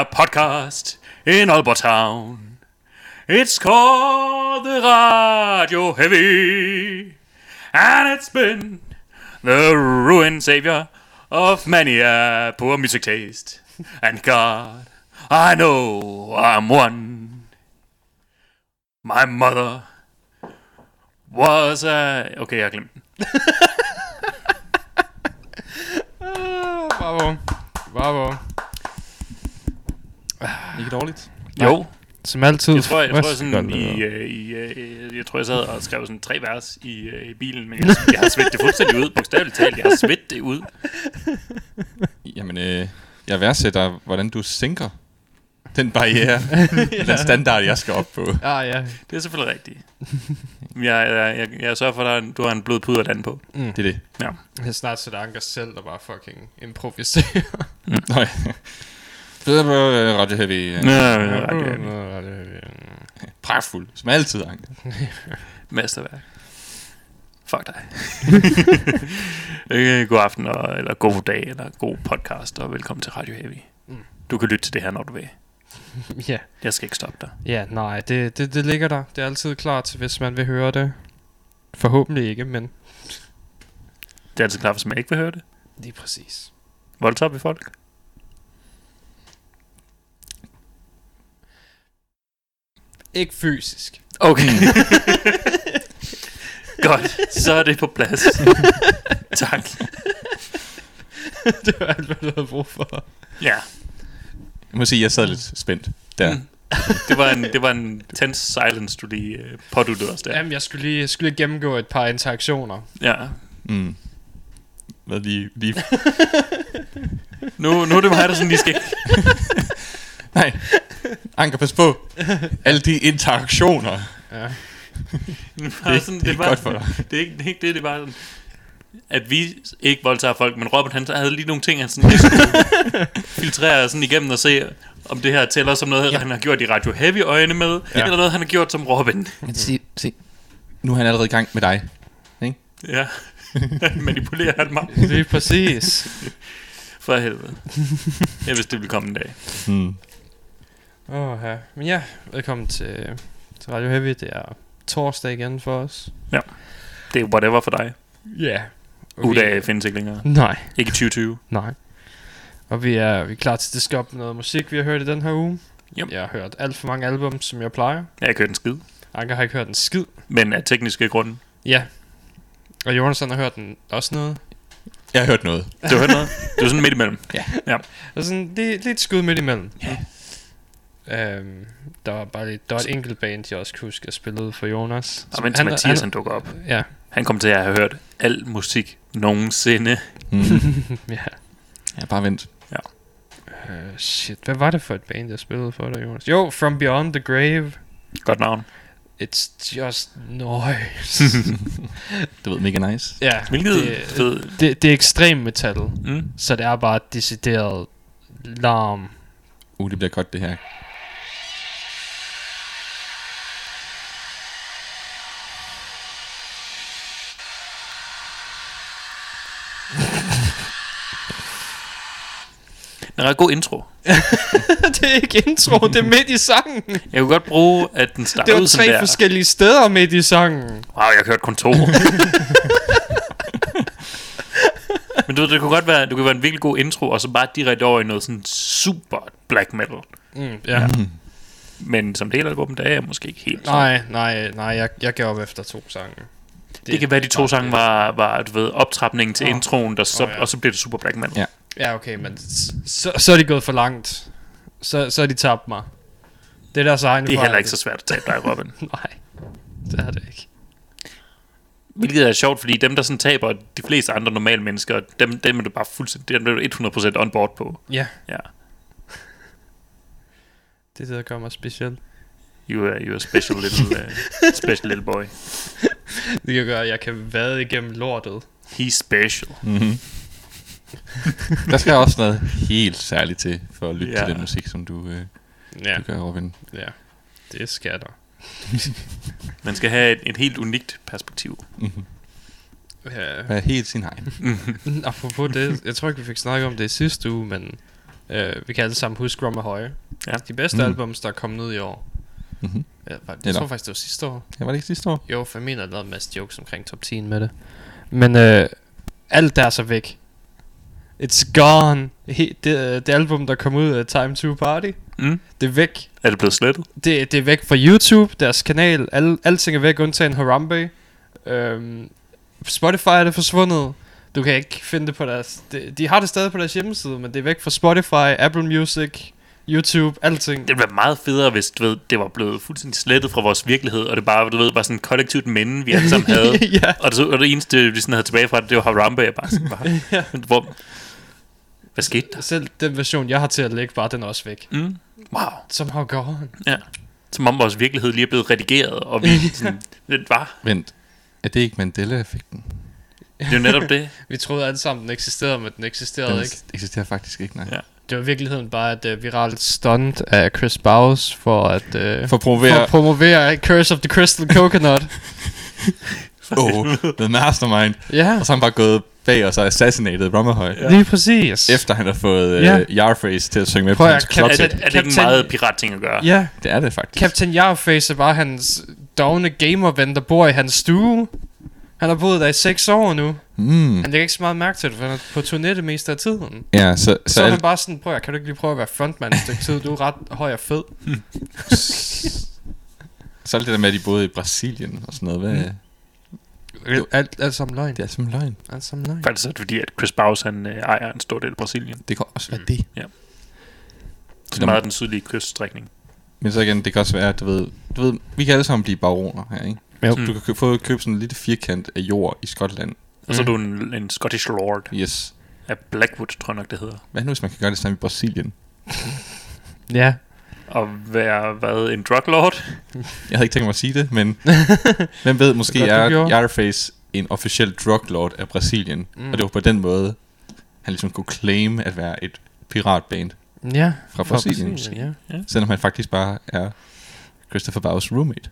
a podcast in Aalborg Town. It's called the Radio Heavy. And it's been the ruined savior of many a poor music taste. And God, I know I'm one. My mother was a... Okay, jeg har den. Bravo. Bravo. Ikke dårligt. Jo, Som altid. Jeg tror, jeg, jeg tror frisk sådan godt i, øh, i, øh, jeg tror, jeg sad og skrev sådan tre vers i, øh, i bilen, men jeg, jeg har svedt det fuldstændig ud, bogstaveligt talt. Jeg har svedt det ud. Jamen, øh, jeg værdsætter, hvordan du sænker den barriere, den standard, jeg skal op på. Ah, ja. Det er selvfølgelig rigtigt. Jeg, jeg, jeg, jeg sørger for, at du har en blød puder land på. Det er det. Ja. Jeg snart så Anker selv, der bare fucking improviserer. Nå ja. Øh, Radio Heavy. Øh, Ja, ja, ja. pragtfuld, som altid, Anke. Mesterværk. Fuck dig. Øh, god aften, og, eller god dag, eller god podcast, og velkommen til Radio Heavy. Mm. Du kan lytte til det her, når du vil. Ja, Jeg skal ikke stoppe dig. ja nej, det, det, det ligger der. Det er altid klar til, hvis man vil høre det. Forhåbentlig ikke, men Det er altid klar, hvis man ikke vil høre det. lige præcis. Voldtop i folk. Ikke fysisk. Okay. Godt, så er det på plads. tak. det var alt, hvad du havde brug for. Ja, Jeg må sige, jeg sad lidt spændt der. Mm. det var en, det var en tense silence, du lige øh, påduttede os der. Jamen, jeg skulle lige, jeg skulle lige gennemgå et par interaktioner. Ja. Mm. Hvad lige, lige... Nu, nu er det mig, der sådan lige skal... Nej, Anker, pas på. Alle de interaktioner. Ja. Det, var sådan, det er var, godt for dig. Det er ikke det, er ikke det, det var sådan, at vi ikke voldtager folk, men Robert han havde lige nogle ting, han sådan lige skulle filtrere sådan igennem og se, om det her tæller som noget, ja. han har gjort i Radio Heavy øjne med, ja. eller noget, han har gjort som Robin. Men se, se. Nu er han allerede i gang med dig. Ikke? Ja, manipulerer han mig Lige præcis. for helvede. Jeg vidste, det ville komme en dag. Mm. Åh, oh, ja. Men ja, velkommen til, til Radio Heavy. Det er torsdag igen for os. Det er whatever for dig. Ja. Yeah. Udage findes ikke længere. Nej, Ikke i 2020. nej. Og vi er, vi er klar til at diske op noget musik, vi har hørt i den her uge. Yep. Jeg har hørt alt for mange album, som jeg plejer. Jeg har ikke hørt en skid. Anker har ikke hørt en skid. Men af tekniske grunde. Ja. Og Jonathan har hørt den også noget. Jeg har hørt noget. Du har hørt noget? Du er sådan midt imellem. Og sådan lige, lidt skud midt imellem. Ja. Øhm, der var bare lidt, der var et enkelt band, jeg også kan huske, jeg spillede for Jonas. Og mens Mathias han dukker op. Ja, Han kommer til at have hørt al musik nogensinde. Mm. ja. Ja, bare vent. Uh, shit, hvad var det for et band, jeg spillede for dig, Jonas? Jo, From Beyond the Grave. Godt navn. It's just noise. Det ved mega nice. ja, Hvilket det, fed. det, det er ekstrem metal, Mm. så det er bare decideret larm. Uh, det bliver godt det her. En ret god intro. det er ikke intro, det er midt i sangen. Jeg kunne godt bruge, at den starter Det var ud tre der. forskellige steder midt i sangen. Wow, jeg har hørt kun to. Men du ved, det kunne godt være, du kan være en virkelig god intro, og så bare direkte over i noget sådan super black metal. Mm, ja. Men som del af albumet, der er jeg måske ikke helt sådan. Nej, nej, nej, jeg, jeg gav op efter to sange. Det, Det kan være, de to sange det. var, var du ved, optrapningen til Åh. introen, der så, Åh, ja. og så bliver det super black metal. Ja. Ja, okay, men så, så er de gået for langt. Så, så er de tabt mig. Det er deres egen Det er heller ikke så svært at tabe dig, Robin. Nej, det er det ikke. Hvilket er sjovt, fordi dem, der sådan taber de fleste andre normale mennesker, dem, dem er du bare fuldstændig, dem er du 100% on board på. Ja, Ja. det er det, der gør mig speciel. You are, you are special little, uh, special little boy. Det kan gøre, at jeg kan vade igennem lortet. He's special. Mm-hmm. Der skal også noget helt særligt til, for at lytte Ja. til den musik, som du, øh, Ja, du gør, Robin. ja. Det skal der. Man skal have et, et helt unikt perspektiv. Mm-hmm. Ja. Vær helt sin egen. Apropos det, jeg tror ikke, vi fik snakket om det i sidste uge, men øh, vi kan alle sammen huske Rum Høje. Ja. De bedste Mm. albums, der er kommet ud i år. Mm-hmm. Ja, var- jeg Eller- tror faktisk, det var sidste år. Ja, var det ikke sidste år? Jo, for jeg mener, der er lavet en masse jokes omkring top 10 med det. Men øh, alt der er så væk. It's gone. He, det, det album, der kom ud af Time to Party, Mm. det er væk. Er det blevet slettet? Det, det er væk fra YouTube, deres kanal. Alle, alting er væk, undtagen Harambe. Øhm, Spotify er det forsvundet. Du kan ikke finde det på deres... De, de har det stadig på deres hjemmeside, men det er væk fra Spotify, Apple Music, YouTube, alting. Det ville være meget federe, hvis du ved, det var blevet fuldstændig slettet fra vores virkelighed, og det bare, du ved, var sådan et kollektivt minde, vi alle sammen havde. ja. Og det, og det eneste, vi sådan havde tilbage fra det, det var Harambe. Jeg bare sådan, bare, ja. hvor, hvad skete der? Selv den version, jeg har til at lægge, bare den også væk. Mm. Wow. Somehow gone. Ja. Som om vores virkelighed lige er blevet redigeret, og vi sådan, det var. Vent. Er det ikke Mandela-effekten? Det er jo netop det. Vi troede alle sammen, den eksisterede, men den eksisterede Den ikke. eksisterer faktisk ikke, nej. Ja. Det var i virkeligheden bare et uh, viralt stunt af Chris Bowes for at, uh, For at for promovere, at promovere Curse of the Crystal Coconut. oh, The Mastermind. ja, Og så har han bare gået bag og så assassinated Rommerhøj. ja, lige præcis. Efter han har fået Ja. uh, Yarface til at synge med Prøv på at- hans kan- Er det, er det ikke meget pirat-ting at gøre? Ja, Det er det faktisk. Captain Yarface er bare hans dogne gamerven, der bor i hans stue. Han har boet der i 6 år nu. Mm. Han lægger ikke så meget mærke til det, for han er på turné det meste af tiden. Ja, så, så, Så er han bare sådan, prøv kan du ikke lige prøve at være frontman et stykke tid? Du er ret høj og fed. så alt det der med, at de boede i Brasilien og sådan noget. Hvad, Alt, alt, alt sammen løgn. Det er simpelthen løgn. Alt sammen løgn. Faktisk er det fordi, at Chris Bowes han, øh, ejer en stor del af Brasilien. Det kan også være det. Så Nå, meget af den sydlige kyststrækning. Men så igen, det kan også være, at du ved, du ved vi kan alle sammen blive baroner her, ikke? Jo. Mm. Du kan få købe sådan en lille firkant af jord i Skotland. Og så er Mm. du en, en Scottish Lord Yes. af Blackwood, tror jeg nok, det hedder. Hvad nu, hvis man kan gøre det samme i Brasilien? Ja. Og være, hvad, en drug lord? Jeg havde ikke tænkt mig at sige det, men hvem ved, måske er. Yarface en officiel drug lord af Brasilien. Mm. Og det var på den måde, han ligesom kunne claim at være et piratband, Ja. Fra Brasilien. ja. selvom han faktisk bare er Christopher Bowes roommate.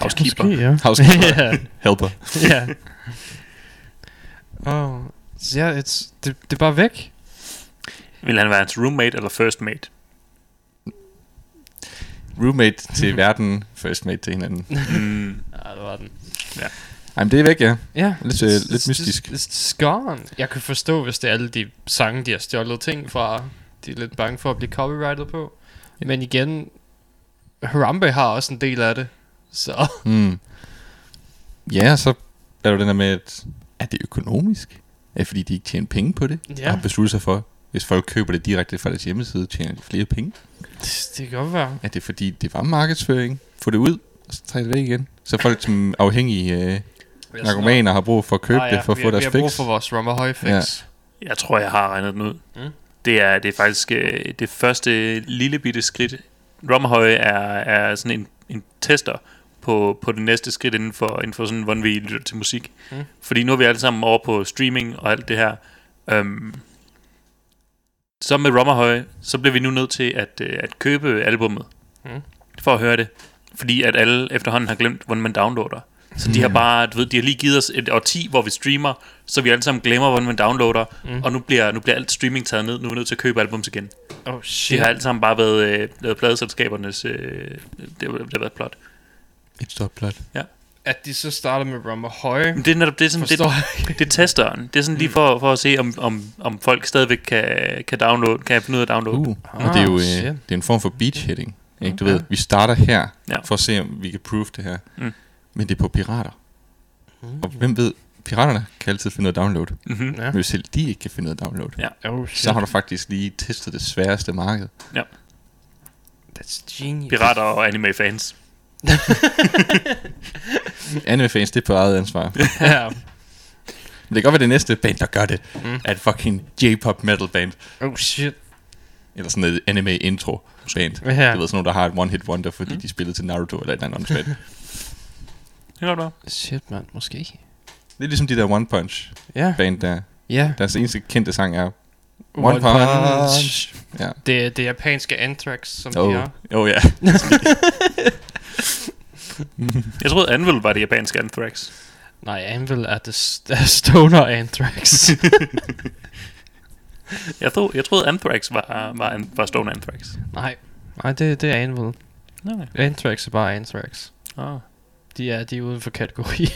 Housekeeper. Måske, ja. Housekeeper. ja. Helper. ja. Åh. Så ja, it's, det, det er bare væk. Vil han være hans roommate eller first mate? Roommate til verden, first mate til hinanden. Mm. Ja, det var den. Ej, men det er væk, ja. Ja. Lidt, øh, It's- lidt it's- mystisk. It's, gone. Jeg kan forstå, hvis det er alle de sange, de har stjålet ting fra. De er lidt bange for at blive copyrightet på. Ja. Men igen, Harambe har også en del af det. Så Mm. Ja, så er der den der med, at er det økonomisk? Er det fordi, de ikke tjener penge på det? Ja. Og har besluttet sig for, hvis folk køber det direkte fra deres hjemmeside, tjener de flere penge? det, det kan godt være. Er det fordi, det var markedsføring? Få det ud, og så tager det væk igen. Så folk som afhængige øh, narkomaner har brug for at købe Ah, det, for at vi, få vi deres har brug fix. for vores Høj fix. Ja. Jeg tror, jeg har regnet den ud. Mm. Det, er, det er faktisk øh, det første lille bitte skridt. Rommerhøj er, er sådan en, en tester på, på det næste skridt inden for, inden for sådan, hvordan vi lytter til musik. Mm. Fordi nu er vi alle sammen over på streaming og alt det her. Øhm, så med Rommerhøj, så bliver vi nu nødt til at, øh, at købe albummet. Mm. For at høre det. Fordi at alle efterhånden har glemt, hvordan man downloader. Så de har bare, du ved, de har lige givet os et årti, hvor vi streamer, så vi alle sammen glemmer, hvordan man downloader, Mm. mm. og nu bliver, nu bliver alt streaming taget ned, nu er vi nødt til at købe albums igen. Oh De shit. har alle sammen bare været, øh, lavet pladeselskabernes, øh, det, det har været plot. Et stort plot. At de så starter med Rummer Høje. Men det er netop det, er sådan, det, det er testeren. Det er sådan lige for, for at se, om, om, om folk stadigvæk kan, kan, downloade, kan finde ud af at downloade. Uh, og det er jo Ah, øh, shit. det er en form for beachheading. Ikke? Du Ja. ved, vi starter her, Ja. for at se, om vi kan prove det her. Mm. Men det er på pirater. Og hvem ved, piraterne kan altid finde af download. Mm-hmm. Ja. Men hvis selv de ikke kan finde ud af download, Oh, shit. så har du faktisk lige testet det sværeste marked. That's genius. Pirater og anime-fans. Anime-fans, det er på eget ansvar. ja. Men det kan godt være det næste band, der gør det, Mm. er et fucking J-pop metal band. Oh, shit. Eller sådan et anime intro band. Ja. Du ved, sådan nogle, der har et one-hit wonder, fordi mm. de spillede til Naruto eller et eller andet åndssvagt. Det kan godt. Shit, mand. Måske. Det er ligesom de der One Punch Ja. band der. Ja. Deres eneste kendte sang er One One, Punch. Punch. Ja. Det er det japanske Anthrax, som de Oh, er. oh ja. Jeg troede Anvil var det japanske Anthrax. Nej, Anvil er det s- er Stoner Anthrax. Jeg, troede, jeg troede Anthrax var, var, an- var Stone Anthrax. Nej. Nej, det, det er Anvil. Nej. Anthrax er bare Anthrax. Oh. De er, de er uden for kategori.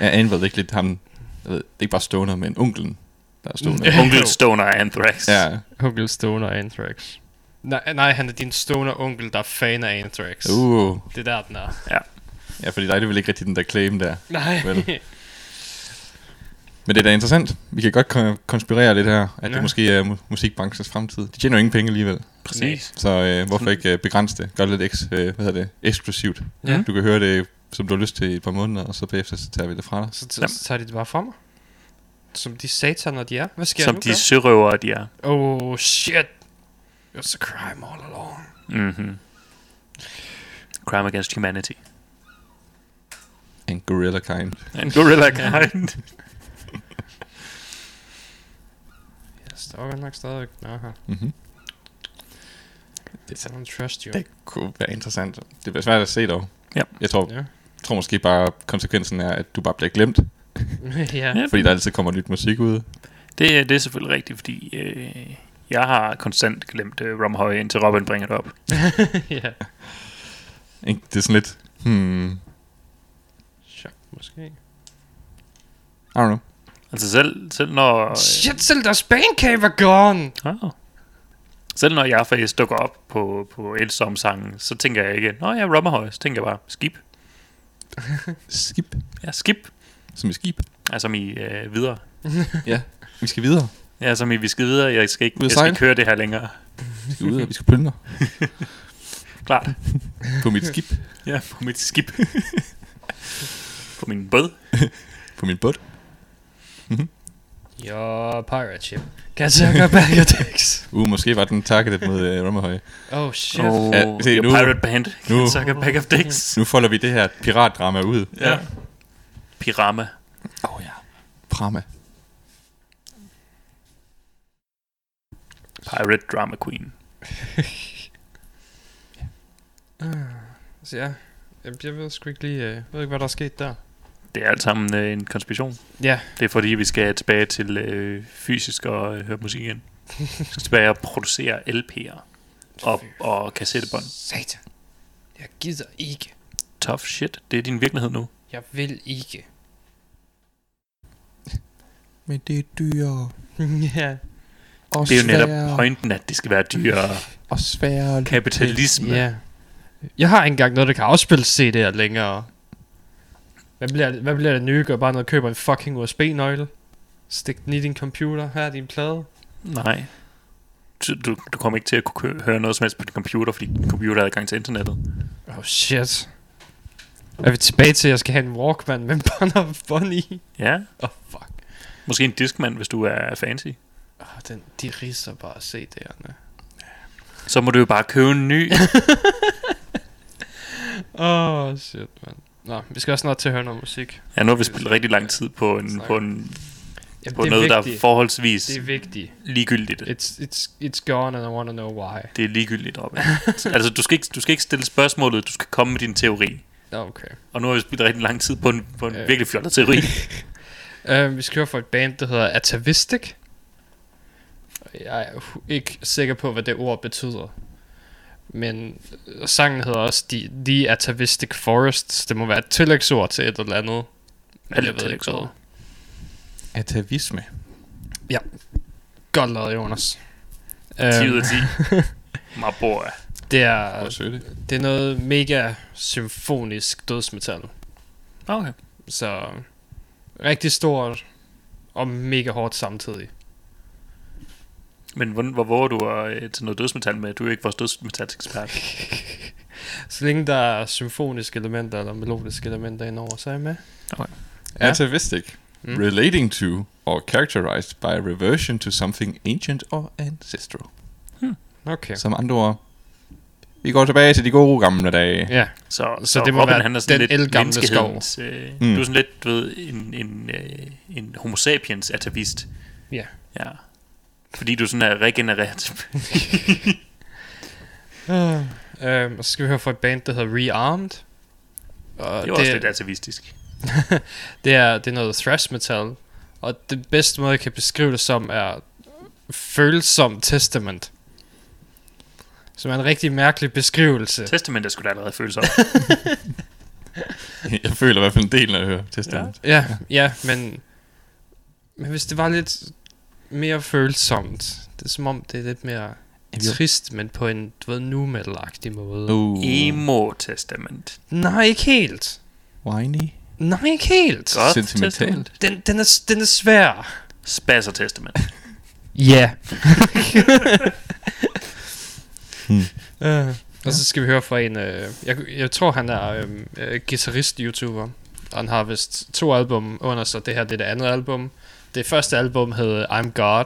Ja, Anvil er ikke lidt ham, jeg ved, det er ikke bare Stoner, men onkelen, der er Stoner. Onkel Stoner Anthrax. ja. onkel Stoner Anthrax. Nej, nej, han er din stoner onkel, der er fan af Anthrax. Uh. Det er der, den er. Ja, fordi dig, det er vel ikke rigtig den der claim der. Nej. Vel. Men det er da interessant. Vi kan godt kon- konspirere lidt her, at ja. Ja. det måske er mu- musikbranchens fremtid. De tjener jo ingen penge alligevel. Præcis. Så øh, hvorfor ikke øh, begrænse det? Gør det lidt eks, øh, hvad hedder det? eksklusivt. Ja. Du kan høre det, som du har lyst til i et par måneder, og så bagefter så tager vi det fra dig. Så, så, så tager de det bare fra mig. Som de sataner, de er. Hvad sker Som der nu? de sørøvere, de er. Oh, shit. It was a crime all along. Mm-hmm. Crime against humanity. En gorilla kind. En gorilla kind. Jeg står godt nok stadig. Nå, her. Mm-hmm. I don't trust you. Det kunne være interessant. Det bliver svært at se dog. Ja. Jeg tror, Ja. tror måske bare, konsekvensen er, at du bare bliver glemt. ja. Ja. Fordi der altid kommer nyt musik ud. Det, det er selvfølgelig rigtigt, fordi øh, jeg har konstant glemt øh, Rum Høje, indtil Robin bringer det op. ja. Det er sådan lidt, hmm, Chok, måske. I don't know. Altså selv, selv når... Shit, selv deres bandcave er gone! Oh. Selv når jeg faktisk dukker op på, på Elsom-sangen, så tænker jeg ikke, Nå ja, Rummerhøj, så tænker jeg bare, skib. Skib. Ja, skib. Som i skib. Altså som i øh, videre. Ja. Vi skal videre. Ja, som i, vi skal videre, jeg skal ikke, jeg skal ikke køre det her længere. Vi skal ud, og vi skal plyndre. Klart. På mit skib. Ja, på mit skib. på min båd. På min båd. Your pirate ship. Can suck a bag of dicks. Uh, måske var den targeted mod uh, Rummerhøj. Oh shit. Oh, Ja, se, your nu- pirate band. nu- Nu. Suck a bag of dicks. Nu folder vi det her piratdrama ud. Ja. Pirama. Åh oh, ja. Prama. Pirate Drama Queen. Så ja, jeg, jeg ved sgu ikke lige, øh, ved ikke, hvad der er sket der. Det er alt sammen øh, en konspiration. Ja, Det er fordi, vi skal tilbage til øh, fysisk og øh, høre musik igen. Vi skal tilbage og producere LP'er og, og kassettebånd. satan. Jeg gider ikke. Tough shit. Det er din virkelighed nu. Jeg vil ikke. Men det er dyre. ja. Og Det er jo netop pointen, at det skal være dyrere. Og svære. Kapitalisme. Ja. Jeg har ikke engang noget, der kan afspille CD'er længere. Hvad bliver, hvad bliver det nye? Gør bare noget, køber en fucking USB-nøgle. Stik den i din computer. Her er din plade. Nej. Du, du, du kommer ikke til at kunne høre noget som helst på din computer, fordi din computer har adgang til internettet. Oh shit. Er vi tilbage til, at jeg skal have en Walkman med bånd og bånd i? Ja. Oh fuck. Måske en Discman, hvis du er fancy. Oh, den, de riser bare CD'erne. Så må du jo bare købe en ny. Åh, oh, shit, man. Nå, vi skal også snart til at høre noget musik. Ja, nu har vi spillet rigtig lang tid på, en, på, en, Jamen, på noget, der er forholdsvis Det er vigtigt. ligegyldigt. It's, it's, it's gone, and I want to know why. Det er ligegyldigt, Robin. altså, du skal, ikke, du skal ikke stille spørgsmålet, du skal komme med din teori. Okay. Og nu har vi spillet rigtig lang tid på en, på en Øh. virkelig fjollet teori. Uh, vi skal høre fra et band, der hedder Atavistic. Jeg er ikke sikker på, hvad det ord betyder. Men øh, sangen hedder også The, The Atavistic Forest. Så det må være et tillægsord til et eller andet. Men jeg ved ikke hvad. Atavisme. Godt lavet, Jonas. 10 ud af Øhm, 10. My boy. det, er, det er noget mega symfonisk dødsmetal. Okay. Så rigtig stort og mega hårdt samtidig. Men hvor, hvor våger du at til noget dødsmetal med? Du er jo ikke vores dødsmetalsekspert. Så længe der er symfoniske elementer eller melodiske elementer indover, så er jeg med. Ja. Atavistic. Mm. Relating to or characterized by reversion to something ancient or ancestral. Okay. Som andre ord. Vi går tilbage til de gode gamle dage. Ja, Så, Så så det må Robin, være han er sådan den lidt ældgamle menneskehedens, Øh, Mm. Du er sådan lidt, du ved, en, en, øh, en homo sapiens atavist. Ja. Ja. Fordi du sådan er regenereret. Uh, øhm, og så skal vi høre fra et band, der hedder Rearmed. Og Det er også lidt atavistisk. det, er, det er noget thrash metal. Og det bedste måde, jeg kan beskrive det som, er følsom testament. Som er en rigtig mærkelig beskrivelse. Testament er sgu da allerede følsom. Jeg føler i hvert fald en del, når jeg hører Testament. Ja, ja, men, men hvis det var lidt mere følsomt. Det er som om, det er lidt mere trist, men på en, du ved, nu metal-agtig måde. Uh, Emo testament. Nej, ikke helt. whiny. Nej, ikke helt. Godt Sentimentalt. testament. Den, den, er, den er svær. Spasser testament. Ja. Hmm. Uh, og så skal vi høre fra en, uh, jeg, jeg tror han er um, uh, guitarist-youtuber. Og han har vist to album under sig. Det her det er det andet album. Det første album hed I'm God.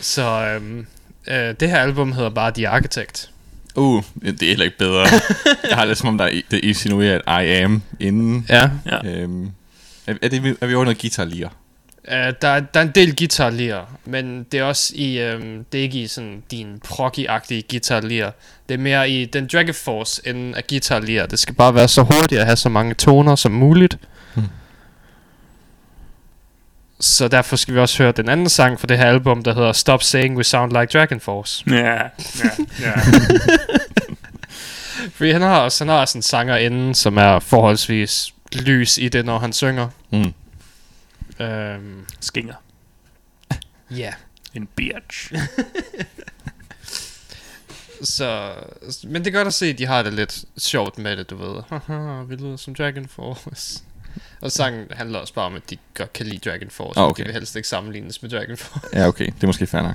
Så um, uh, det her album hedder bare The Architect. Uh, det er heller ikke bedre. jeg har det som om, der er, det insinuerer, at I am inden. Ja. Ja. Øhm, er, er, det, er vi over noget guitar lige? Uh, der, er- der er en del guitar lir, men det er også i, um, det er ikke i sådan din proggy-agtige guitar lir. Det er mere i den Dragon Force end af guitar lir. Det skal bare være så hurtigt at have så mange toner som muligt. Så derfor skal vi også høre den anden sang fra det her album, der hedder Stop Saying We Sound Like Dragon Force. Ja, ja, ja. Fordi han har også, han har også en sanger inden, som er forholdsvis lys i det, når han synger. Mm. Øhm, Skinger. ja. En bitch. Så, men det er godt at se, at de har det lidt sjovt med det, du ved. Haha, vi lyder som Dragon Force. Og sangen handler også bare om, at de godt kan lide Dragon Force. Ah, okay. De vil helst ikke sammenlignes med Dragon Force. Ja, okay. Det er måske fair nok.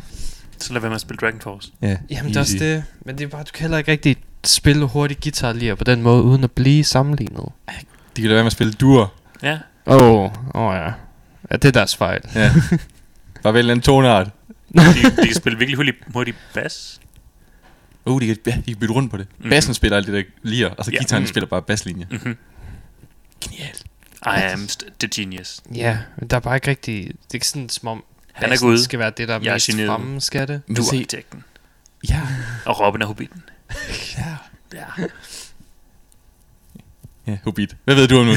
Så lad være med at spille Dragon Force. Ja, Jamen, det er også det. Men det er bare, du kan heller ikke rigtig spille hurtigt guitar lige på den måde, uden at blive sammenlignet. De kan lade være med at spille dur. Ja. Åh, oh, oh ja. Ja, det er deres fejl. Ja. Bare vælge en tonart. De, de kan spille virkelig hurtigt, hurtigt bas. Uh, de kan, ja, de kan bytte rundt på det. Mm. Bassen spiller alt det der lir, og så Ja. guitaren Mhm. spiller bare baslinje. Mm-hmm. Genialt. I am the genius. Ja, men der er bare ikke rigtig... Det er ikke sådan, som om... Han er Gud. skal være det, der er Jeg er mest geniet. fremme, skal det? Du se- er arkitekten. Ja. Og Robin er hobbiten. Ja. Ja. Ja, Hobbit. Hvad ved du om nu?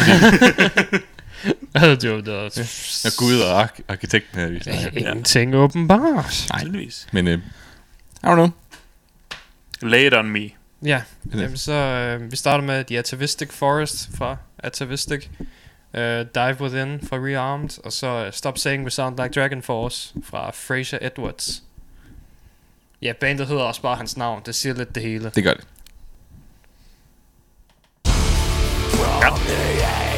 Havde du det også? Jeg er Gud og ark- arkitekten her. vi snakker. Ja. Ingenting åbenbart. Nej. Men, øh, I don't know. Lay it on me. Ja, Men, jamen så øh, vi starter med The Atavistic Forest fra Atavistic. Uh, Dive Within fra Rearmed. Og så uh, Stop Saying We Sound Like Dragon Force fra Fraser Edwards. Ja, bandet hedder også bare hans navn. Det siger lidt det hele. Det gør det. Silence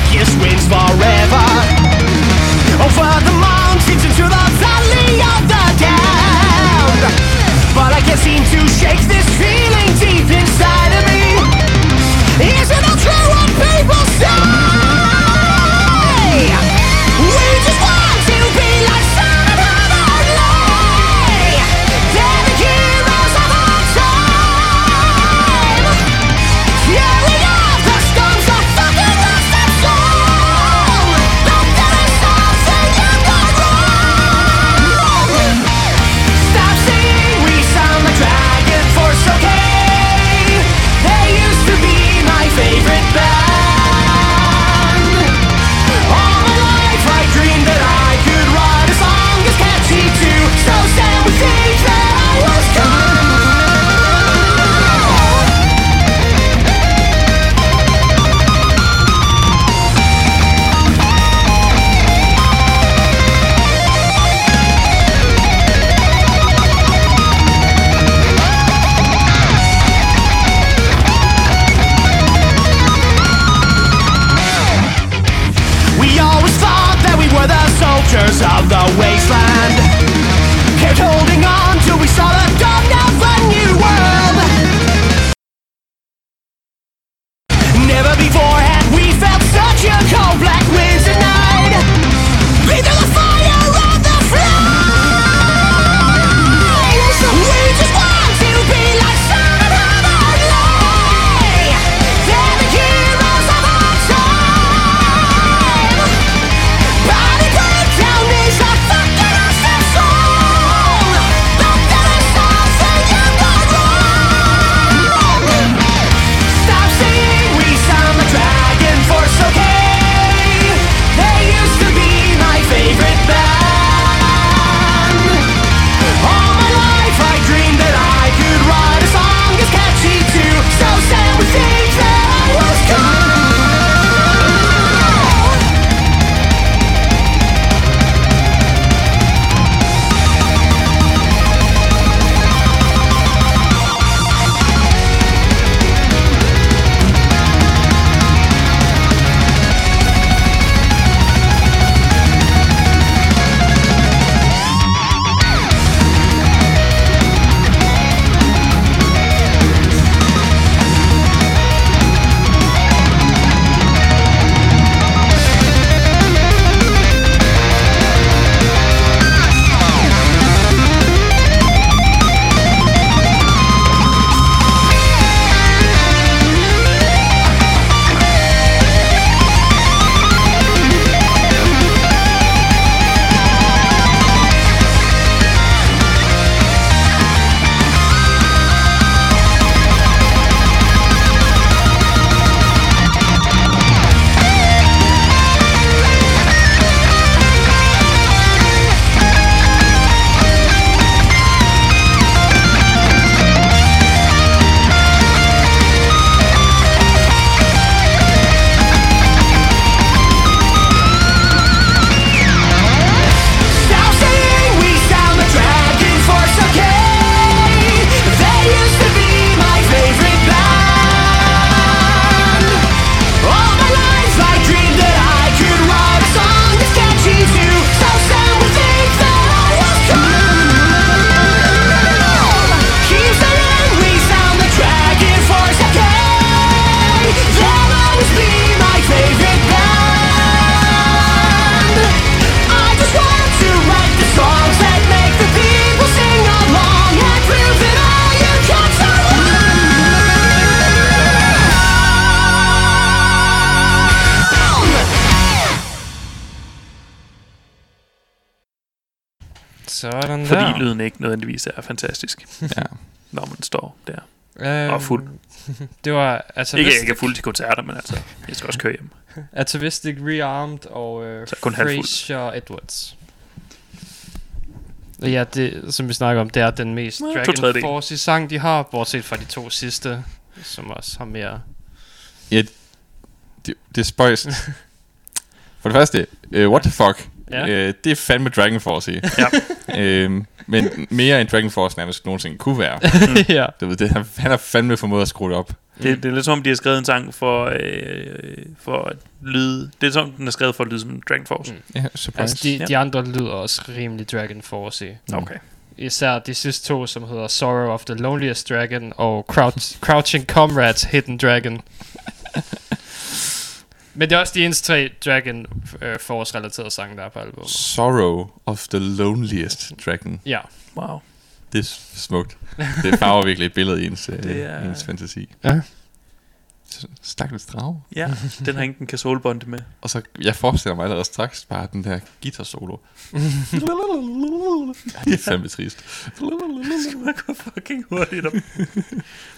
Marcus wins fall. Sådan Fordi der. lyden ikke nødvendigvis er fantastisk, Ja. når man står der. Øhm, og fuld. Det var altså Ikke, jeg ikke er fuld til koncerter, men altså, jeg skal også køre hjem. Atavistic Rearmed og øh, kun. Fraser Edwards. Og Ja, det, som vi snakker om, det er den mest to Dragon. Force sang, de har, bortset fra de to sidste, som også har mere... ja det, det er spøjst. For det første, uh, what the fuck? Ja. Uh, det er fandme Dragon Force i. Ja. uh, men mere end Dragon Force nærmest nogensinde kunne være. ja. Du ved, det, han, han har fandme formået at skrue det op. Det, det er lidt som om, de har skrevet en sang for, øh, for at lyde... Det er som, den er skrevet for at lyde som Dragon Force. Mm. Ja, surprise. Altså, de, Ja. de andre lyder også rimelig Dragon Force i. Mm. Okay. Især de sidste to, som hedder Sorrow of the Loneliest Dragon og Crouch, Crouching Comrades Hidden Dragon. Men det er også de eneste tre Dragon øh, Force-relaterede sange, der er på albumet. Sorrow of the Loneliest Dragon. Ja. Wow. Det er smukt. Det farver virkelig et billede i ens, Det det er- ens fantasi. Ja. Stakkels drage. Ja, den har ingen kan solbonde med. Og så, jeg forestiller mig allerede straks bare den der guitar solo. det er fandme trist. Man går fucking hurtigt op.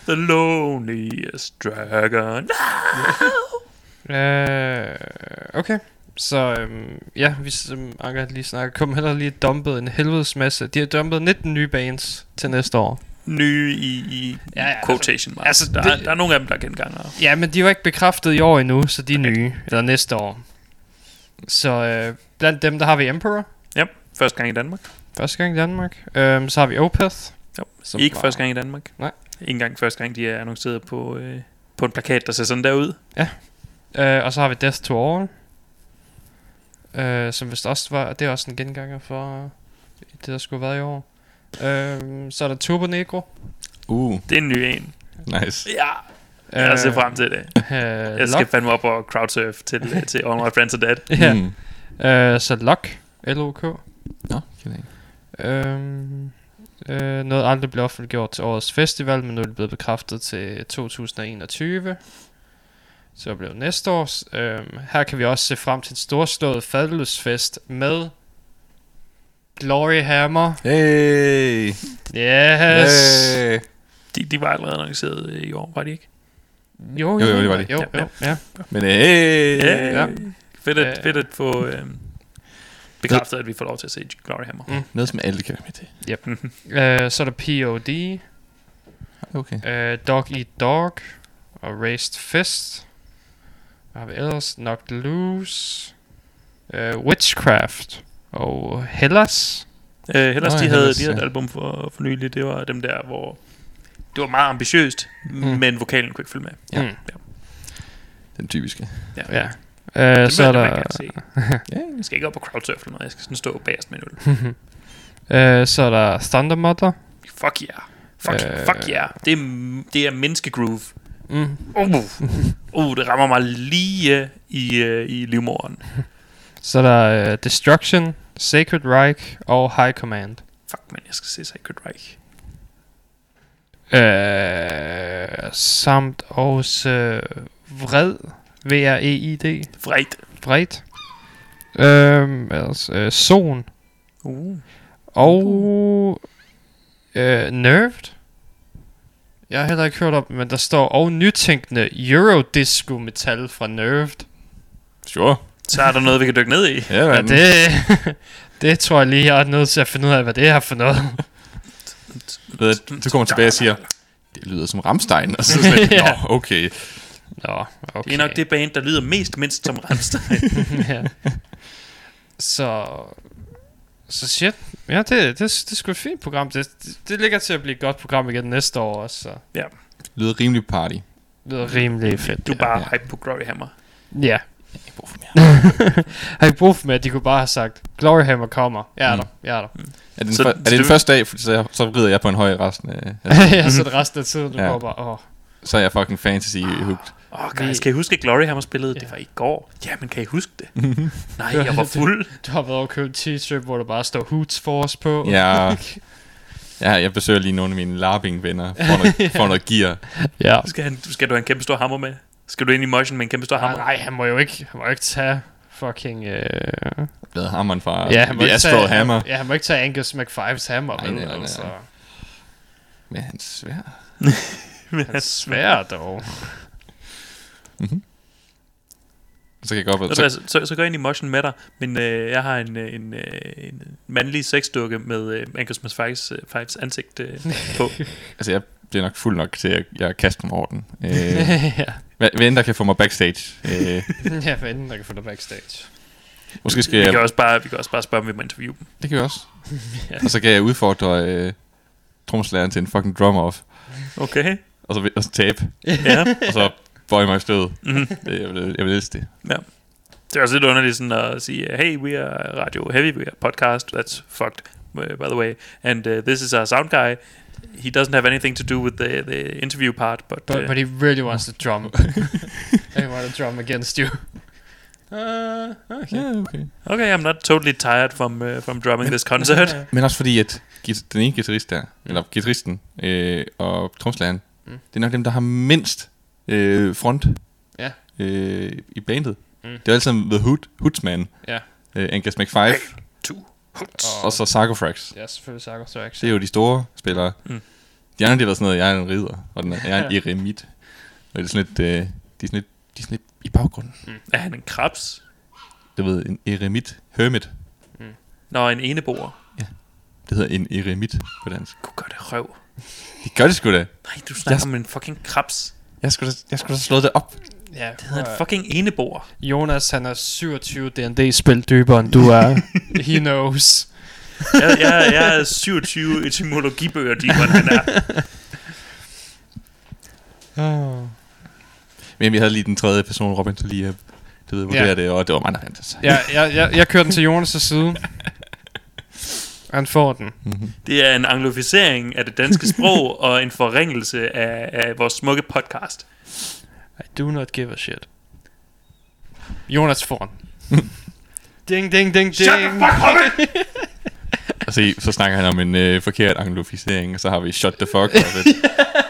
The loneliest dragon. Øh, okay. Så øhm, ja, vi som Anker lige snakker, kom heller lige dumpet en helvedes masse. De har dumpet 19 nye bands til næste år. Nye i, i Ja, ja, ja, ja, quotation marks. altså, Altså, der, er, der er nogle af dem, der er gengangere. Ja, men de er jo ikke bekræftet i år endnu, så de er nye. Eller næste år. Så øh, blandt dem, der har vi Emperor. Ja, første gang i Danmark. Første gang i Danmark. Øhm, så har vi Opeth. Jo, Som ikke var- første gang i Danmark. Nej. Ikke engang første gang, de er annonceret på, øh, på en plakat, der ser sådan der ud. Øh, og så har vi Death to All. Øh, som vist også var, det er også en genganger for det, der skulle være i år. Øh, så er der Turbo Negro. Uh, Det er en ny en. nice. Ja, jeg ser frem til det. Øh, Jeg skal Lock. fandme op og crowdsurf til, øh, til All My Friends Are Dead. Ja. Mm. Øh, så Lock. L-O-K. Nå, kender jeg ikke. Øhm, øh, noget aldrig blev offentliggjort til årets festival, men nu er det blevet bekræftet til 2021. Så blev det næste års. Øhm, her kan vi også se frem til en storslået fadeløsfest med Glory Hammer. Hey! Yes! Hey! De, de var allerede annonceret øh, i år, var de ikke? Jo, Jo, jo, det var de. Jo, Ja, jo, ja. Men hey! Ja, ja. Fedt, at, Øh. fedt at få øh, bekræftet, at vi får lov til at se Glory Hammer. Mm. Noget, som alle kan være med til. Øh, så er der P.O.D., Okay. øh, Dog Eat Dog og Raised Fist. Hvad har vi ellers? Knocked Loose, øh, Witchcraft og Hellas. Øh, Hellers, Nå, de ja, havde, Hellas, de havde et ja. album for, for nylig. Det var dem der, hvor det var meget ambitiøst, mm. men vokalen kunne ikke følge med. Ja. Mm. Den typiske. Ja. Øh, Det så er der. Ja, Jeg skal ikke op på crowdsurf eller noget. Jeg skal sådan stå bagerst med en øl. øh, så er der Thunder Mother. Fuck yeah. Fuck, Øh. øh. fuck yeah. Det er, det er menneskegroove. Mm. Uh, uh, det rammer mig lige i, uh, i livmoderen. Så er der øh, Destruction, Sacred Reich og High Command. Fuck, man, jeg skal se Sacred Reich. Øh, samt også øh, Vred, V-R-E-I-D, Vredt. Vred. Øh, altså, øh, Zone Uh. og øh, Nerved. Jeg har heller ikke hørt om, men der står og nytænkende Eurodisco metal fra Nerved. sure. Så er der noget, vi kan dykke ned i. Ja, Ja, men, det, det tror jeg lige, jeg er nødt til at finde ud af, hvad det er for noget. du kommer tilbage og siger, det lyder som Ramstein. Og så sådan, Ja. Nå, okay. Nå, okay. Det er nok det band, der lyder mest mindst som Rammstein. ja. Så... Så shit. Ja, det, det, det er sgu et fint program. Det, det, det ligger til at blive et godt program igen næste år også, så Lyder rimelig party. det lyder rimelig fedt. Du er bare Ja. hype på Glory Hammer. Ja. Jeg har ikke brug for mere. Har I brug for med, at de kunne bare have sagt, Glory Hammer kommer. Jeg er Mm. der, jeg er der. Er det, Så- så, er det den det- første dag, for så, så rider jeg på en høj resten af... ja, så det resten af tiden, du Ja. går bare, åh. så er jeg fucking fantasy hooked. Åh, oh, Vi- guys, kan I huske, at Glory Hammer spillede? Ja. Det var i går. Ja, men kan I huske det? Nej, jeg var fuld. Du har været over købt en t-shirt, hvor der bare står Hoots Force på. Ja, ja, jeg besøger lige nogle af mine larping-venner for noget, for noget gear. ja. Skal, han, skal du have en kæmpe stor hammer med? Skal du ind i motion med en kæmpe stor hammer? nej, han må jo ikke, han må jo ikke tage fucking... Øh, lavet hammeren fra Ja, han må, The Astral tage, Hammer ja, han må ikke tage Angus McFives hammer, Nej, nej, nej, nej. altså. med hans svær. Han er svær dog. Så kan jeg godt Så, så, så, så, så går jeg ind i motion med dig, men øh, jeg har en, øh, en, øh, en mandlig sexdukke med øh, Angus Fives, øh, ansigt øh, på. Altså, jeg bliver nok fuld nok til, at jeg kaster mig over den. Øh, ja. end der kan få mig backstage? Øh, ja, for enden, der kan få dig backstage. måske skal Vi kan, jeg... også bare, vi kan også bare spørge, om vi må interviewe dem. Det kan vi også. Ja. Og så kan jeg udfordre øh, trommeslageren til en fucking drum-off. Okay. Og så, og så tabe. Ja. Og så bøje mig i stødet. Mhm. Det, jeg, vil, jeg vil elske det. Det er også lidt underligt sådan at sige, hey, we are Radio Heavy, we are podcast, that's fucked, uh, by the way, and uh, this is our sound guy. He doesn't have anything to do with the, the interview part, but, But, uh, but he really wants to drum. he wants to drum against you. Uh, okay. Ja, okay. okay, I'm not totally tired from, uh, from drumming this concert. Men også fordi, at git- den ene guitarist der, eller guitaristen øh, og tromslageren, mm. det er nok dem, der har mindst øh, front Ja. øh, i bandet. Mm. Mm. Det er altid The Hood, Hoodsman, Ja. øh, Angus McFive, Two hoods. Og- og så Sarcofrax. Ja, selvfølgelig Sarkos Trax. Det er jo de store spillere. Mm. Mm. De andre, de har været sådan noget, jeg er en ridder, og den er, jeg er en Ja. eremit. Og det er sådan lidt, øh, de er sådan lidt, de er sådan lidt i baggrunden. Er han en krabs? Du ved, en eremit, hermit. Nå, en eneboer. Det hedder en eremit på dansk. Kunne gøre det røv. De gør det sgu da. Nej, du snakker Jeg- om en fucking krabs. Jeg skulle da, jeg skulle da slået det op. Ja, Det hedder en fucking eneboer. Jonas, han er 27 D&D-spil dybere, end du er. He knows. Jeg, jeg, jeg er 27 etymologibøger, de han er. Oh. Men vi havde lige den tredje person, Robin, der lige øh, du ved, vurderede Ja. det, og det var mig, der fandt. Ja, jeg, jeg, jeg kører den til Jonas' side. Han får den. Mm-hmm. Det er en anglificering af det danske sprog og en forringelse af, af vores smukke podcast. I do not give a shit. Jonas får den. ding, ding, ding, ding. Og se, så snakker han om en øh, forkert anglofisering, og så har vi shut the fuck up. it.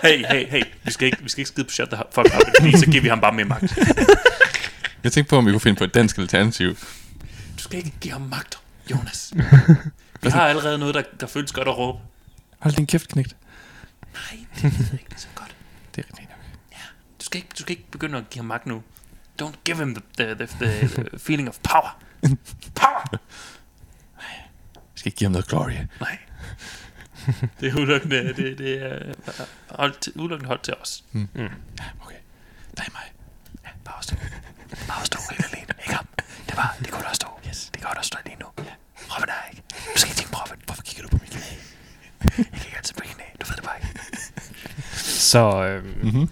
Hey, hey, hey. Vi skal ikke, vi skal ikke skide på shut the fuck up, fordi så giver vi ham bare mere magt. Jeg tænkte på, om vi kunne finde på et dansk alternativ. Du skal ikke give ham magt, Jonas. Vi har allerede noget, der, der føles godt at råbe. Hold din kæft, knægt. Nej, det er ikke så godt. Det er rigtigt. Du skal, ikke, du skal ikke begynde at give ham magt nu. Don't give him the, the, the, the, the feeling of power. Power! Jeg skal ikke give ham noget glory. Nej. Det er udelukkende, det, det er hold til, udelukkende hold til os. Ja, okay. Nej, mig. Ja, bare os to. Bare os to helt alene. Ikke ham. Det var, det kunne der stå. Yes. Det kan der stå lige nu. Ja. Robin er ikke. Du skal ikke tænke på Robin. Hvorfor kigger du på mit knæ? Jeg kigger altid på knæ. Du ved det bare ikke. Så øhm, Mm-hmm.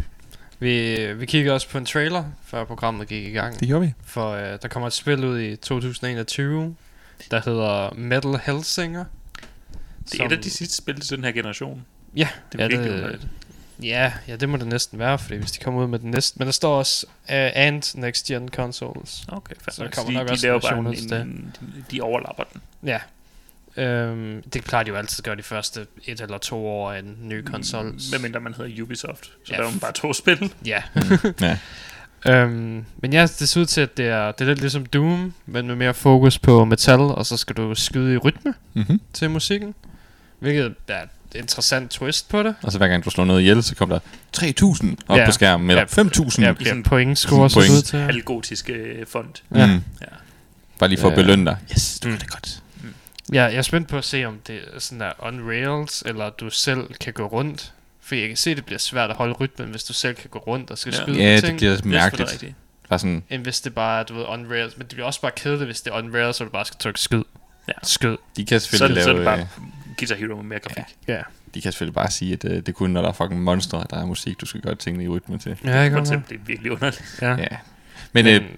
vi, vi kiggede også på en trailer, før programmet gik i gang. Det gjorde vi. For øh, der kommer et spil ud i 2021, der hedder Metal Hellsinger. Det er et af de sidste spil til den her generation. Ja, Det er ja, virkelig det, ja, ja, det må det næsten være, fordi hvis de kommer ud med den næste... Men der står også uh, and next gen consoles. Okay, fair Så nok. kommer de, nok de også laver bare en, en, de, de overlapper den. Ja. Øhm, det plejer de jo altid at gøre de første et eller to år af en ny konsol. Medmindre man hedder Ubisoft. Så Ja. der er jo bare to spil. Ja. Ja. øhm, men ja, det ser ud til, at det er, det er lidt ligesom Doom, men med mere fokus på metal, og så skal du skyde i rytme Mm-hmm. til musikken. Hvilket er et interessant twist på det. Og så hver gang du slår noget ihjel, så kommer der 3.000 op Ja. på skærmen, eller Ja. 5.000. Ja, ja point score så ud til. Halvgotiske øh, font. Ja. Mm. Ja. Bare lige for at Ja. belønne dig. Yes, du Mm. gør det godt. Ja, jeg er spændt på at se, om det er sådan der on rails, eller du selv kan gå rundt. For jeg kan se, at det bliver svært at holde rytmen, hvis du selv kan gå rundt og skal Ja. skyde Ja, det ting. bliver Det er selvfølgelig mærkeligt. rigtigt. Bare sådan, End hvis det bare er, du ved, on rails. Men det bliver også bare kedeligt, hvis det er on rails, så du bare skal trykke skyd. Ja. Skyd. de kan Så, selvfølgelig det- så er lave... det bare øh, Guitar Hero med mere grafik. Ja. De kan selvfølgelig bare sige, at øh, det er kun, når der er fucking monstre, der er musik, du skal gøre tingene i rytme til. Ja, jeg kan det er virkelig underligt. Ja. Ja. Men, Men, men øh,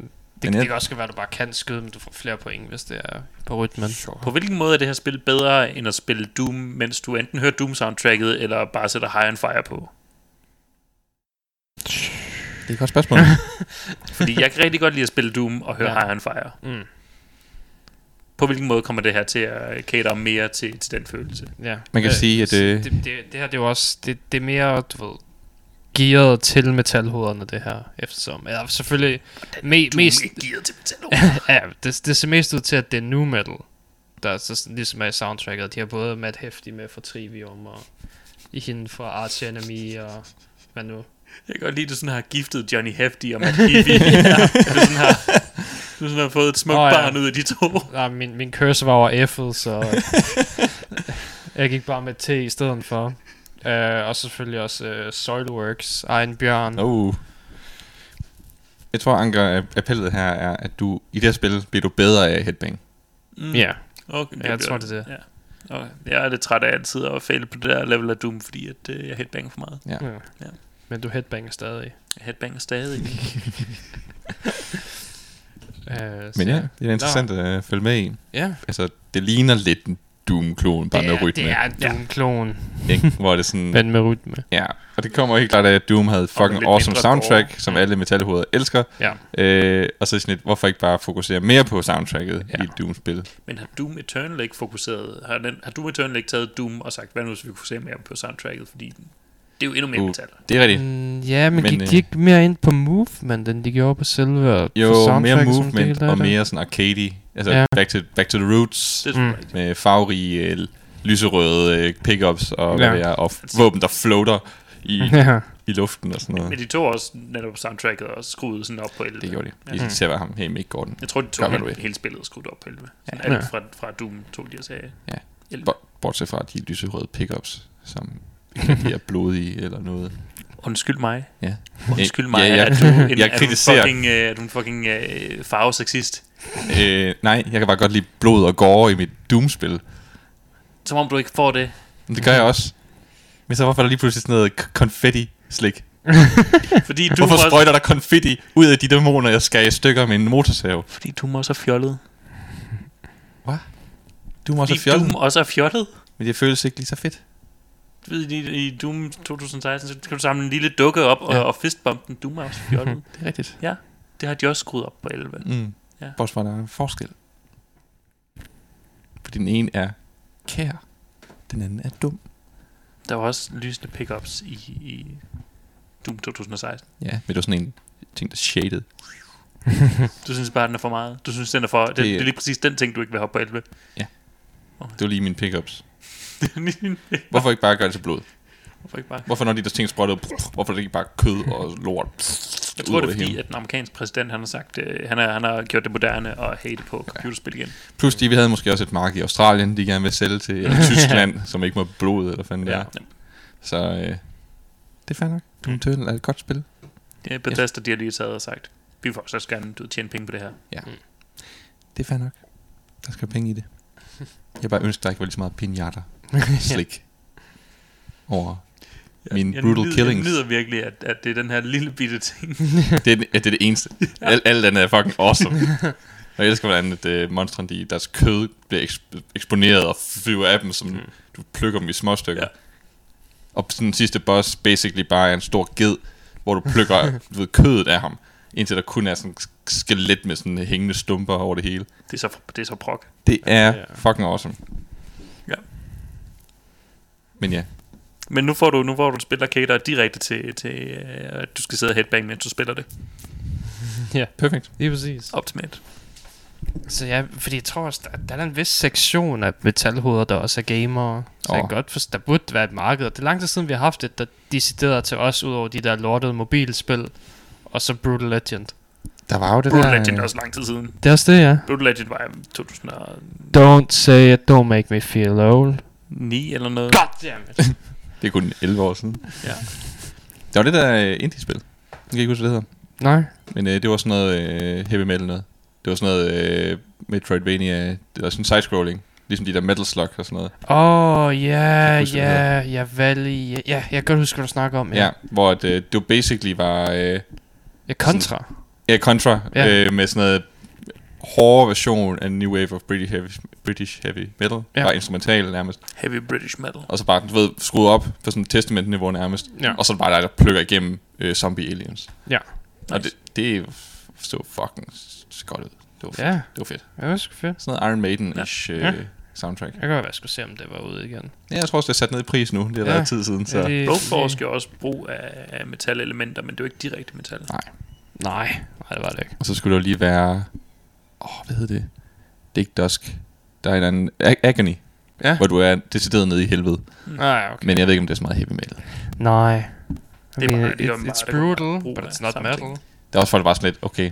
det, men det, jeg- kan også være, at du bare kan skyde, men du får flere point, hvis det er på rytmen. På hvilken måde er det her spil bedre, end at spille Doom, mens du enten hører Doom-soundtracket, eller bare sætter High on Fire på? det er et godt spørgsmål. Fordi jeg kan rigtig godt lide at spille Doom og høre Ja. High on Fire. Mm. På hvilken måde kommer det her til at cater mere til, til den følelse? Ja. Man kan sige, at, øh, Det, det, det her, det er jo også, det, det er mere, du ved, gearet til metalhovederne, det her, eftersom. Ja, selvfølgelig me, mest... gearet til metal. ja, det, det ser mest ud til, at det er nu metal, der er så, ligesom er i soundtracket. De har både Matt Hefty med fra Trivium, og i hende fra Arch Enemy, og hvad nu? Jeg kan godt lide, at du sådan har giftet Johnny Hefti og Matt Heafy. ja. Du sådan har, du sådan har fået et smukt oh, ja. ja. barn ud af de to. Nej, min, min cursor var over F'et, så jeg gik bare med T i stedet for. Uh, og selvfølgelig også uh, Soilworks, egen bjørn. Oh. Jeg tror, Anker, appellet her er, at du i det her spil bliver du bedre af headbang. Mm. Ja, Okay, jeg tror det er det. Ja. Okay. Jeg er lidt træt af altid at fejle på det der level af Doom, fordi at, øh, jeg headbanger for meget. Ja. Ja. Ja. Men du headbanger stadig. Jeg headbanger stadig. Uh, Men ja, det er interessant at følge med i. Ja, Altså, det ligner lidt en Doom-klon, bare med rytme. det er en Doom-klon, Ikke? Hvor det sådan... men med rytme. Ja, og det kommer helt klart af, at Doom havde fucking awesome soundtrack, gore. som alle metalhoveder elsker. Ja. Øh, og så sådan lidt, hvorfor ikke bare fokusere mere på soundtracket Ja. i Doom-spil? Men har Doom Eternal ikke fokuseret... Har, den, har Doom Eternal ikke taget Doom og sagt, hvad nu hvis vi fokuserer mere på soundtracket? Fordi det er jo endnu mere Uh, metal. Det er rigtigt. Mm, ja, men, Men, gik øh, de ikke mere ind på movement, end de gjorde på selve på Jo, mere movement og mere sådan arcade Altså, Ja. back, to, back to the roots. Det er Mm. Med farverige, øh, lyserøde øh, pickups og, hvad Ja. det er, og våben, der floater i, ja. i luften og sådan noget. Men de tog også netop soundtracket og skruede sådan op på 11. Det gjorde de. Ja. De ser, hvad ham, hey Mick Gordon. Jeg tror, de tog hvad du hele, hele spillet og skruede op på 11. Sådan Ja. alt Ja. fra, fra Doom tog de og sagde Ja. 11. Bort- Bortset fra de lyserøde pickups, som ikke rigtig er blodige eller noget. Undskyld mig. Ja. Undskyld Ja, mig, ja. at du en, Jeg er du kritiserer. fucking, øh, er du en fucking øh, farvesexist. øh, nej, jeg kan bare godt lide blod og gore i mit Doom-spil. Som om du ikke får det. Men det gør jeg også. Men så hvorfor er der lige pludselig sådan noget konfetti-slik? Fordi du Hvorfor også, sprøjter der konfetti ud af de dæmoner, jeg skal i stykker med en motorsav? Fordi Doom også er fjollet. Du må også have fjollet, Doom også er fjollet. men det føles ikke lige så fedt. Ved, i, i Doom 2016, så kan du samle en lille dukke op og, Ja. og fistbump den. Doom også fjollet. Det er rigtigt. det har de også skruet op på 11. Mm. Ja. Ja. Bortset fra, der er en forskel. Fordi den ene er kær, den anden er dum. Der var også lysende pickups i, i Doom 2016. Ja, men det var sådan en ting, der shaded. Du synes bare, den er for meget. Du synes, den er for... Det, det, Det- er lige præcis den ting, du ikke vil have på 11. Det var lige mine pickups. Hvorfor Hvorfor ikke bare gøre det til blod? ikke bare? Hvorfor når de der ting sprøjter, hvorfor er det ikke bare kød og lort? Jeg tror, det er fordi, hele? at den amerikanske præsident, han har sagt, øh, han, er, han har gjort det moderne og hate på computerspil igen. Plus de, vi havde måske også et marked i Australien, de gerne vil sælge til, eller Tyskland, som ikke må blod, eller fanden det er. Så øh, det er fair nok. Doom Eternal er et godt spil. Ja, Bethesda, de har lige taget og sagt, vi vil også gerne du, tjene penge på det her. Det er fair nok. Der skal penge i det. Jeg bare ønsker, der ikke var lige så meget pinata slik over jeg brutal nyder, killings. Jeg nyder virkelig, at, at det er den her lille bitte ting. det, er, det er det eneste. Alt, alt andet er fucking awesome. Og jeg elsker, hvordan at, uh, monstrene, de, deres kød bliver eksp- eksponeret og flyver af dem, som Mm. du plukker dem i små stykker. Ja. Og sådan den sidste boss basically bare er en stor ged, hvor du plukker du ved, kødet af ham, indtil der kun er sådan et skelet med sådan hængende stumper over det hele. Det er så, det er så prok. Det er Ja. fucking awesome. Men ja, Men nu får du, nu får du et spil, der cater direkte til, til øh, at du skal sidde og headbang, mens du spiller det. ja, perfekt. lige præcis. Optimalt. Så ja, fordi jeg tror også, der, der er en vis sektion af metalhoveder, der også er gamere. Så oh. jeg kan godt forstå, der burde være et marked. Det er lang tid siden, vi har haft et, der decideret til os, ud over de der lortede mobilspil. Og så Brutal Legend. Der var jo det Brutal der... Legend er øh, også lang tid siden. Det er også det, ja. Brutal Legend var i 2009 Don't say it, don't make me feel old. Eller noget. Goddammit. Det er kun 11 år siden. Ja. Der var det der uh, indie-spil. Jeg kan ikke huske, hvad det hedder. Nej. Men uh, det var sådan noget uh, heavy metal noget. Det var sådan noget uh, Metroidvania. Det var sådan side-scrolling. Ligesom de der Metal Slug og sådan noget. Åh, oh, ja, ja, ja, Valley. Ja, ja, jeg kan godt huske, hvad du snakker om. Ja, hvor at, uh, det basically var... Uh, ja Contra. ja, Contra. Ja. Ja. Uh, med sådan noget hårde version af New Wave of British Heavy, British heavy Metal. Ja. Ja. Bare instrumental nærmest. Heavy British Metal. Og så bare, du ved, skruet op på sådan et testament-niveau nærmest. Ja. Og så er det bare dig, der plukker igennem uh, zombie aliens. Ja. Og Nice. det, det, er- så fucking godt ud. Det var, fedt. Ja, det var fedt. det var sgu fedt. Sådan noget Iron Maiden-ish. Ja. Ja. Ja. soundtrack. Jeg kan godt være, skulle se, om det var ude igen. Ja, jeg tror også, det er sat ned i pris nu. Det er Ja. ja. der tid siden, så... Ja, det- Broforce gør også brug af, af metalelementer, men det er jo ikke direkte metal. Nej. Nej, nej, det var det ikke. Og så skulle der jo lige være... Åh, oh, hvad hedder det? Det er ikke Dusk. Der er en anden... Ag- Agony. Ja. Hvor du er decideret nede i helvede. Nej, okay. Men jeg ved ikke, om det er så meget heavy metal. Nej. I Det er mean, det er it, bare- it's er brutal, but it's not metal. Der er også folk, der bare sådan lidt, okay,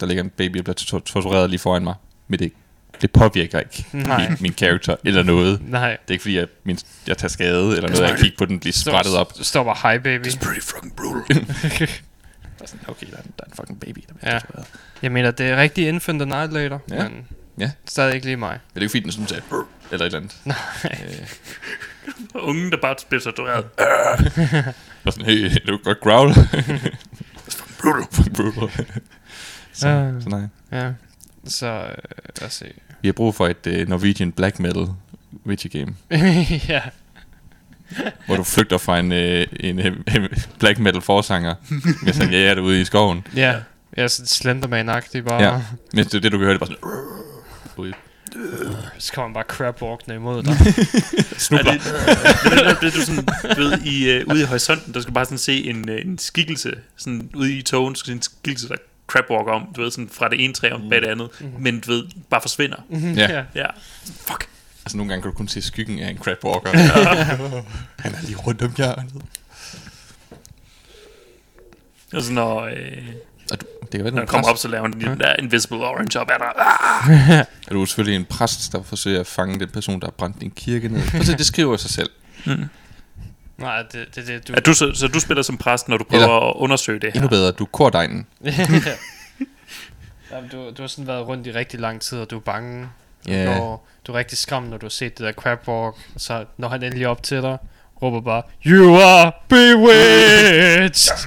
der ligger en baby og bliver to- tortureret lige foran mig. Men det, det påvirker ikke Nej. min, min character eller noget. Nej. Det er ikke fordi, jeg, min, jeg tager skade eller noget, jeg kigger på den blive sprættet op. Der står bare, hi baby. Pretty fucking brutal. Der okay, der er, en, der er en fucking baby, der bliver Ja. tortureret. Jeg mener, det er rigtig Infant Annihilator, Ja. men Ja. stadig ikke lige mig. Men det er ikke fordi, den sådan sagde, eller et eller andet. Nej. Øh, Ungen, der bare bliver tortureret. og sådan, hey, det var godt growl. brutal. Brutal. så, Øh. så nej. Ja. Så, øh, lad os se. Vi har brug for et uh, Norwegian black metal witchy game, ja. hvor du flygter fra en, uh, en uh, black metal forsanger, mens han jager dig ude i skoven. Ja. Ja, sådan Slenderman-agtig bare. Ja. Mens det, det du kan høre, det er bare sådan... Ude. Så kommer han bare crabwalkende imod dig. Er det, det, det, det, du sådan, du ved, i, uh, ude i horisonten, der skal bare sådan se en, uh, en skikkelse, sådan ude i togen, skal se en skikkelse, der crabwalker om, du ved, sådan fra det ene træ om bag det andet, men du ved, bare forsvinder. Ja. Ja. Fuck. Altså nogle gange kan du kun se skyggen af en crabwalker. han er lige rundt om hjørnet. Og så når, øh, det kan være, når er, kommer op, så laver han den der invisible orange op af dig. Ah! er du er selvfølgelig en præst, der forsøger at fange den person, der har brændt din kirke ned. Prøv se, det skriver sig selv. Nej, det det, det, du... Er du, så, så du spiller som præst, når du prøver Eller- at undersøge det her? Endnu bedre, du er kordegnen. Jamen, du, du har sådan været rundt i rigtig lang tid, og du er bange. Ja. går, du er rigtig skræmt, når du har set det der crabwalk. Og så når han endelig op til dig, råber bare, You are bewitched!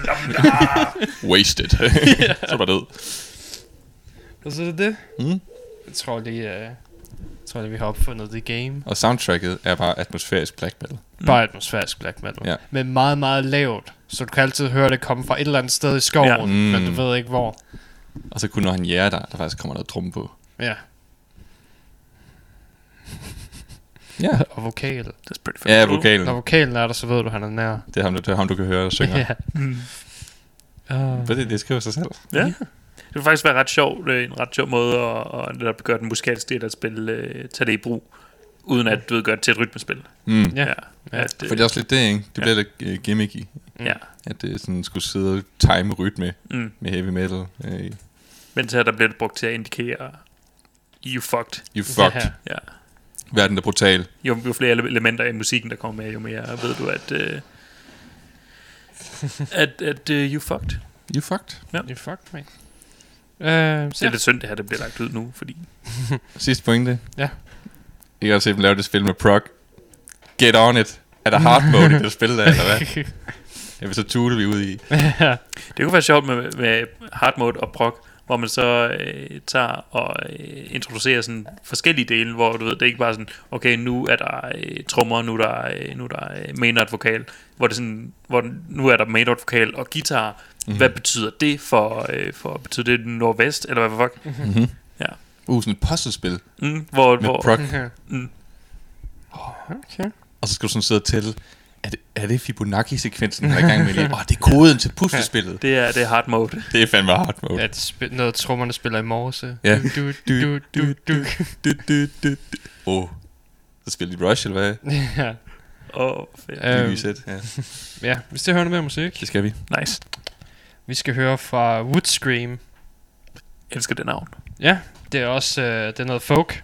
Wasted. så var det død. og så er det det. Mm. Jeg tror lige, uh, jeg tror lige, vi har opfundet det game. Og soundtracket er bare atmosfærisk black metal. Mm. Bare atmosfærisk black metal. Ja. Men meget, meget lavt. Så du kan altid høre det komme fra et eller andet sted i skoven, Ja. Mm. men du ved ikke hvor. Og så kun når han jæger dig, der faktisk kommer noget drum på. Ja. Ja, Og vokal. That's pretty fucking ja cool. vokalen. Når vokalen er der, så ved du, han er nær. Det er ham, det er ham du kan høre, der synger. Ja. Mm. Uh, Men det, det skriver sig selv. Ja. Det vil faktisk være ret sjovt, øh, en ret sjov måde at, at netop gøre den musikalske del at spille, øh, tage det i brug, uden at du ved, gøre det til et rytmespil. Mm. Ja. ja. Ja. At, øh, For det er også lidt det, ikke? Det Ja. bliver lidt uh, gimmicky. ja. At det sådan skulle sidde og time rytme Mm. med heavy metal. Uh, Mens her, der bliver det brugt til at indikere, you fucked. you fucked. Ja. Ja. Verden er brutal. Jo, jo flere ele- elementer i musikken, der kommer med, jo mere ved du, at... Øh, at, at uh, you fucked. You fucked. You fucked me. Uh, Det er lidt synd, det her, det bliver lagt ud nu, fordi... Sidste pointe. Ja. I kan også se dem lave det spil med prog. Get on it. Er der hard mode i det spil der, eller hvad? Ja, så tude vi ud i. ja. Det kunne være sjovt med, med hard mode og prog, hvor man så øh, tager og øh, introducerer sådan forskellige dele, hvor du ved, det er ikke bare sådan, okay, nu er der øh, trommer, nu er der, øh, nu er der øh, mainert vokal, hvor det sådan, hvor nu er der mainert vokal og guitar. Mm-hmm. Hvad betyder det for, øh, for betyder det nordvest, eller hvad fuck? Mm-hmm. Ja. Uh, sådan et puzzlespil Mm, hvor, med hvor, prog. mm, Okay. Og så skal du sådan sidde og tælle. Er det, er det Fibonacci-sekvensen, der er i gang med lige? Åh, oh, det er koden til puslespillet. det er, det er hard mode. Det er fandme hard mode. Ja, det spil, noget trommerne spiller i morse. Ja. Du, du, du, du, du. Du, du, du, du. Åh, så spiller de Rush, eller hvad? ja. Åh, oh, fedt. Det Øhm, vi sæt. Ja, ja, hvis det hører noget mere musik. det skal vi. Nice. Vi skal høre fra Wood Scream. Jeg elsker det navn. Ja, det er også øh, det er noget folk.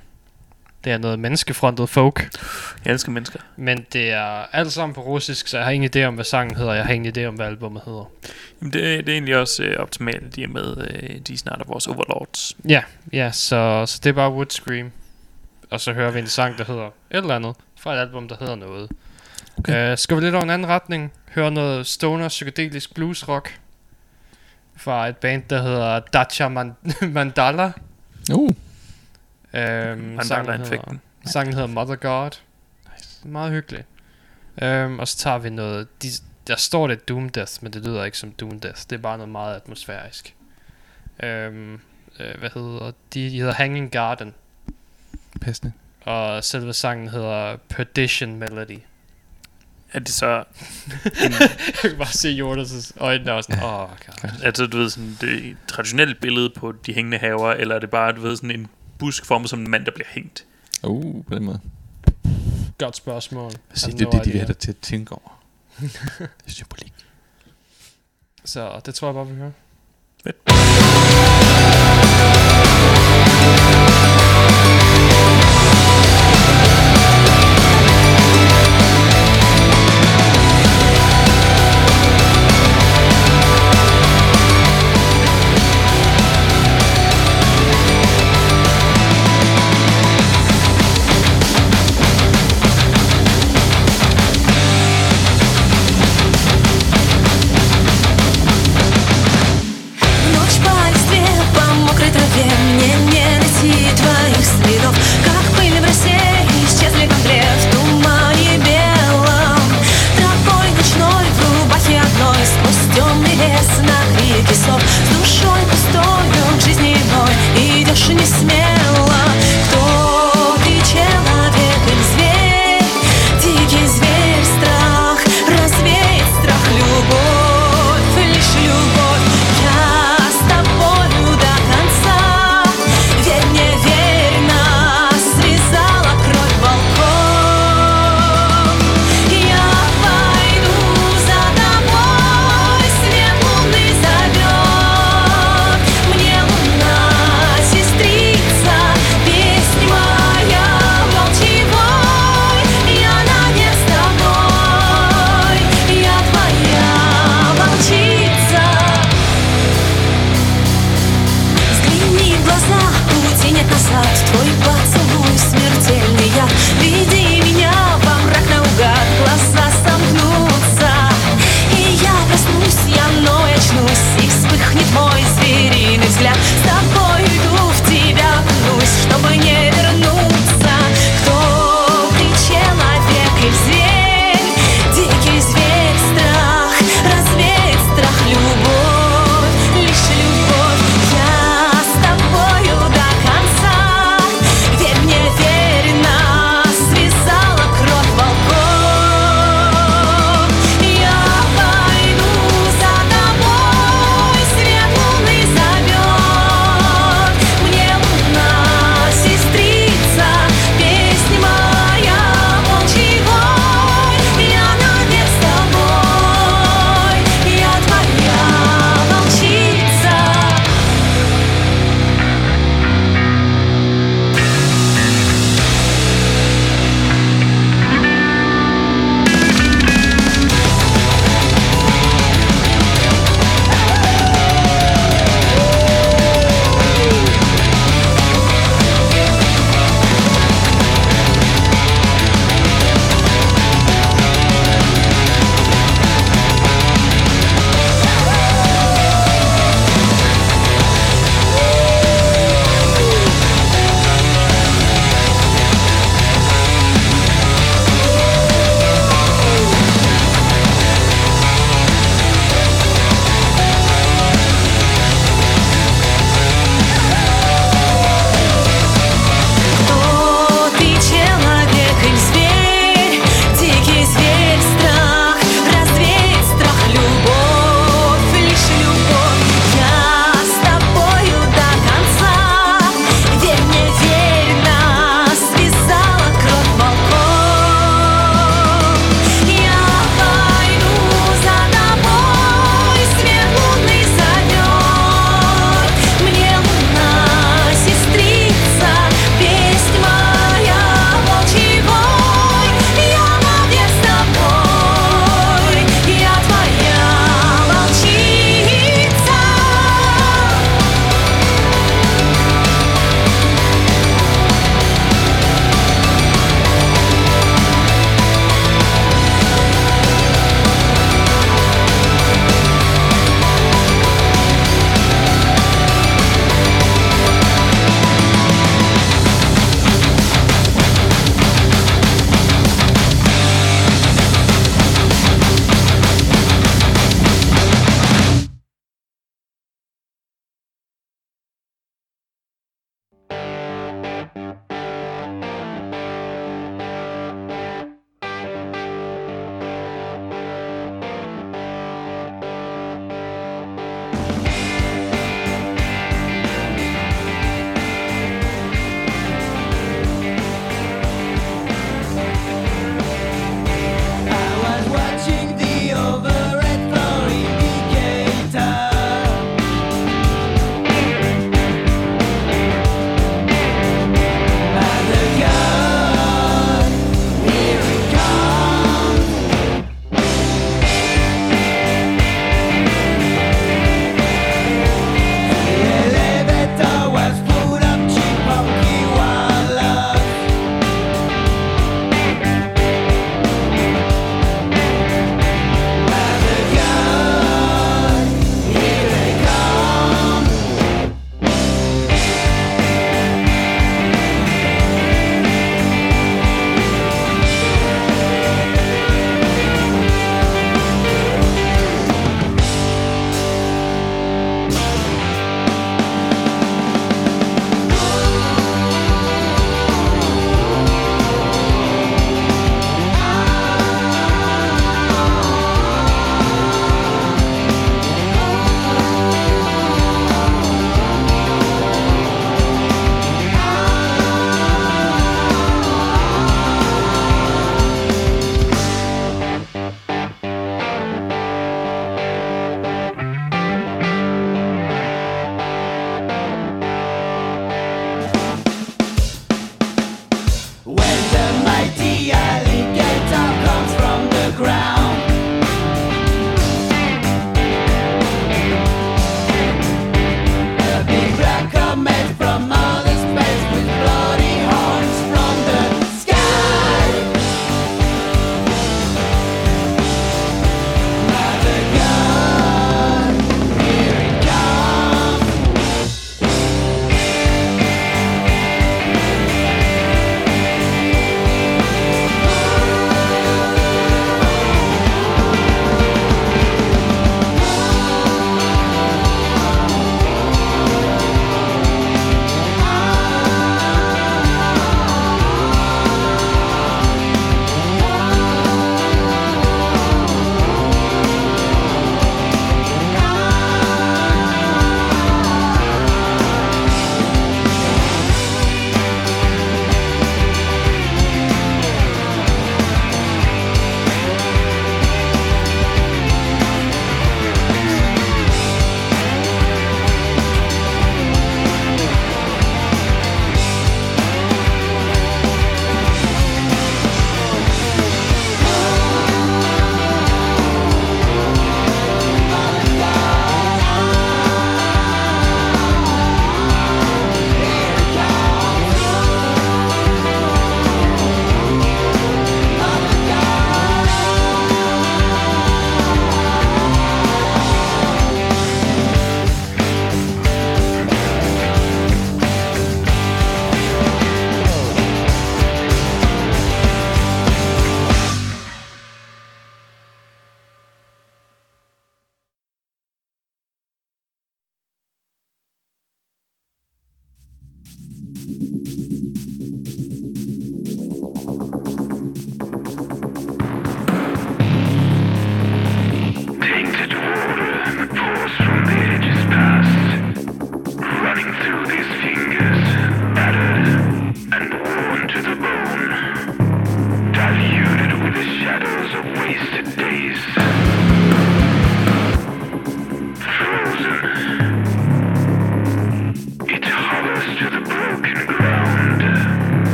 Det er noget menneskefrontet folk. Jeg elsker mennesker. Men det er alt sammen på russisk, så jeg har ingen idé om, hvad sangen hedder. Jeg har ingen idé om, hvad albumet hedder. Jamen, det, det er egentlig også øh, optimalt, de er med, øh, de er snart er vores overlords. Ja, ja så, så det er bare Wood Scream. Og så hører vi en sang, der hedder et eller andet. Fra et album, der hedder noget. Okay. Uh, skal vi lidt over en anden retning? Høre noget stoner psykedelisk blues rock. Fra et band, der hedder Dacha Man- Mandala. Uh, Um, Mandala-effekten. Sangen hedder Mother God. Nice. Meget hyggelig. Um, og så tager vi noget... De, der står det Doom Death, men det lyder ikke som Doom Death. Det er bare noget meget atmosfærisk. Um, uh, hvad hedder de? De hedder Hanging Garden. passende. og selve sangen hedder Perdition Melody. Er det så... Jeg kan bare se Jonas' øjne og sådan, åh, oh, god. Altså, du ved, sådan det traditionelle billede på de hængende haver, eller er det bare, du ved, sådan en busk formet som en mand, der bliver hængt? Uh, på den måde. Godt spørgsmål. Præcis, det er det, de vil have dig til at tænke over. det er symbolik. Så det tror jeg bare, vi hører. Fedt.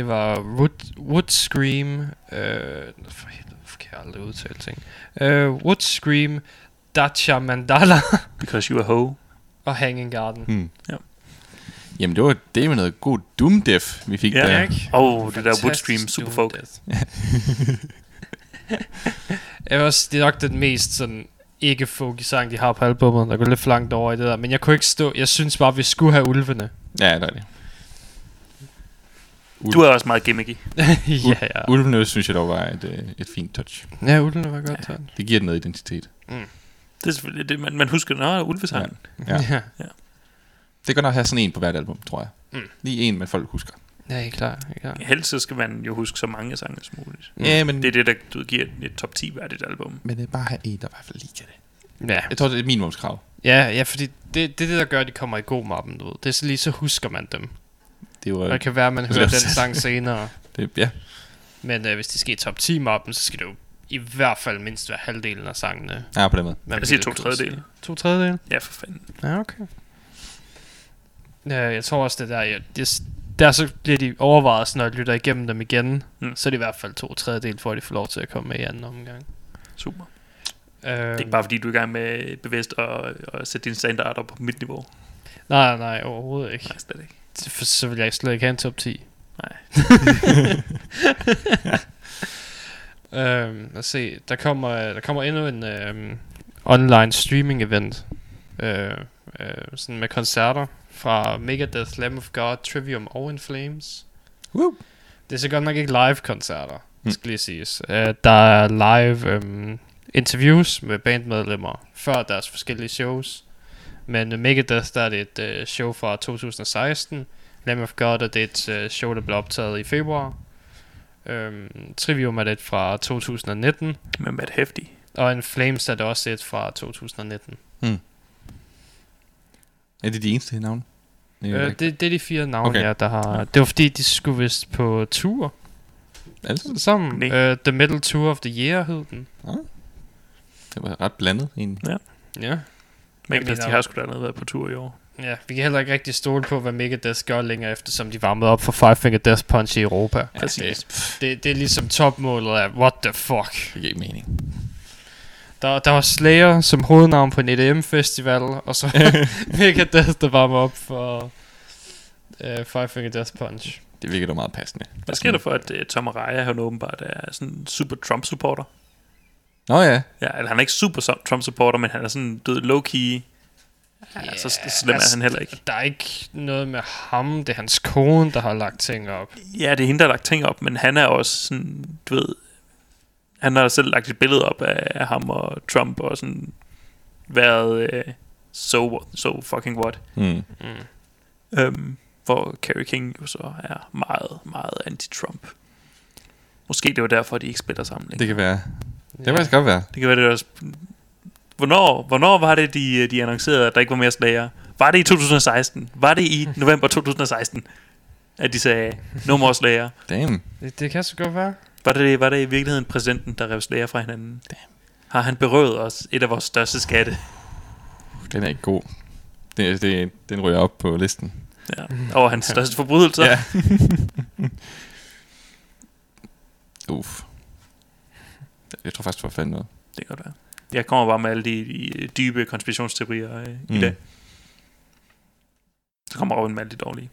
Det var Wood, Wood Scream. Øh, for helvede, kan jeg aldrig udtale ting? Øh, Wood Scream, Dacha Mandala Because you a hoe. og Hanging Garden. Hmm. Ja. Jamen, det var det med noget god Doom Def, vi fik Ja. der. ikke? Åh, oh, det der Woodstream super folk. Doom Death. Jeg også, det er nok den mest sådan ikke folky sang, de har på albumet, der går lidt for langt over i det der. Men jeg kunne ikke stå, jeg synes bare, vi skulle have ulvene. Ja, det er det. Du er også meget gimmicky. ja, ja. Ulvene synes jeg dog var et, øh, et fint touch. Ja, ulvene var godt ja. Det giver den noget identitet. Det er selvfølgelig det, man, man husker. Nå, ulvesangen. Ja. ja. Det kan nok have sådan en på hvert album, tror jeg. Mm. Lige en, man folk husker. Ja, helt klart. Ja. Helst så skal man jo huske så mange sange som muligt. Mm. Ja, men, Det er det, der du giver et top 10 værdigt album. men det er bare have en, der i hvert fald lige kan det. Ja. Jeg tror, det er et minimumskrav. Ja, ja, fordi det, det er det, der gør, at de kommer i god mappen, du ved. Det er så lige, så husker man dem. Det var, Og det kan være, at man hører den sang senere. det, ja, Men øh, hvis de skal i top 10 mappen, så skal det jo i hvert fald mindst være halvdelen af sangene. ja, på den måde. man Jeg siger to tredjedele. To tredjedele? Ja, for fanden. Ja, okay. Ja, jeg tror også, det der, ja, det, der så bliver de overvejet, når jeg lytter igennem dem igen, Mm. mm. så er det i hvert fald to tredjedel, for at de får lov til at komme med i anden omgang. Super. Øh, Det er ikke bare fordi, du er i gang med bevidst at, at sætte dine standarder på mit niveau. Nej, nej, overhovedet ikke. Nej, slet ikke. For så vil jeg slet ikke have en top 10. Nej. øhm, lad os se, der kommer, der kommer endnu en øhm, online streaming event. Øh, øh, sådan med koncerter fra Megadeth, Lamb of God, Trivium og In Flames. Woo. Det er så godt nok ikke live koncerter, Mm. skal lige siges. Uh, der er live øhm, interviews med bandmedlemmer før deres forskellige shows. Men uh, Megadeth, der er det et øh, show fra 2016. Lamb of God er det et øh, show, der blev optaget i februar. Øhm, Trivium er det et fra 2019. Men Matt Hefty. Og en Flames er det også et fra 2019. Er det de eneste navne? Det er Øh, det, det er de fire navne, Okay. ja, der har... Det var fordi, de skulle vist på tour Altså, sammen. Nej. Uh, the Metal Tour of the Year hed den. det var ret blandet egentlig. Ja. Men mener- de har sgu da noget været på tur i år. Ja, vi kan heller ikke rigtig stole på, hvad Megadeth gør længere, eftersom de varmede op for Five Finger Death Punch i Europa. Præcis. Det, Det, det er ligesom topmålet af, what the fuck. det giver ikke mening. Der, der var Slayer som hovednavn på en EDM-festival, og så Megadeth, der varmer op for uh, Five Finger Death Punch. Det virker da meget passende. Hvad sker der for, at uh, Tom Araya, han åbenbart er sådan en super Trump-supporter? Nå ja, Ja, eller han er ikke super Trump-supporter, men han er sådan død low-key. Ja, så så slem er han heller ikke. Der er ikke noget med ham, det er hans kone, der har lagt ting op. Ja, det er hende, der har lagt ting op, men han er også sådan, du ved... Han har selv lagt et billede op af, ham og Trump, og sådan været uh, so, so fucking what. mm. Mm. Øhm, hvor Kerry King jo så er meget, meget anti-Trump. Måske det var derfor, de ikke spiller sammen. det Det, kan være. Det kan faktisk godt være. det kan være, det også... Hvornår, hvornår var det, de, de annoncerede, at der ikke var mere slager? Var det i 2016? Var det i november 2016? At de sagde, no more slager? Damn. Det, det kan så godt være. Var det, var det i virkeligheden præsidenten, der rev slager fra hinanden? Har han berøvet os et af vores største skatte? Den er ikke god. Det, det, den ryger op på listen. Ja. Over hans største forbrydelser? Ja. Uff. Jeg tror faktisk, det var fandme noget. Det kan godt være. Jeg kommer bare med alle de, de dybe konspirationsteorier øh, mm. i Mm. dag. Så kommer Robin med alle de dårlige.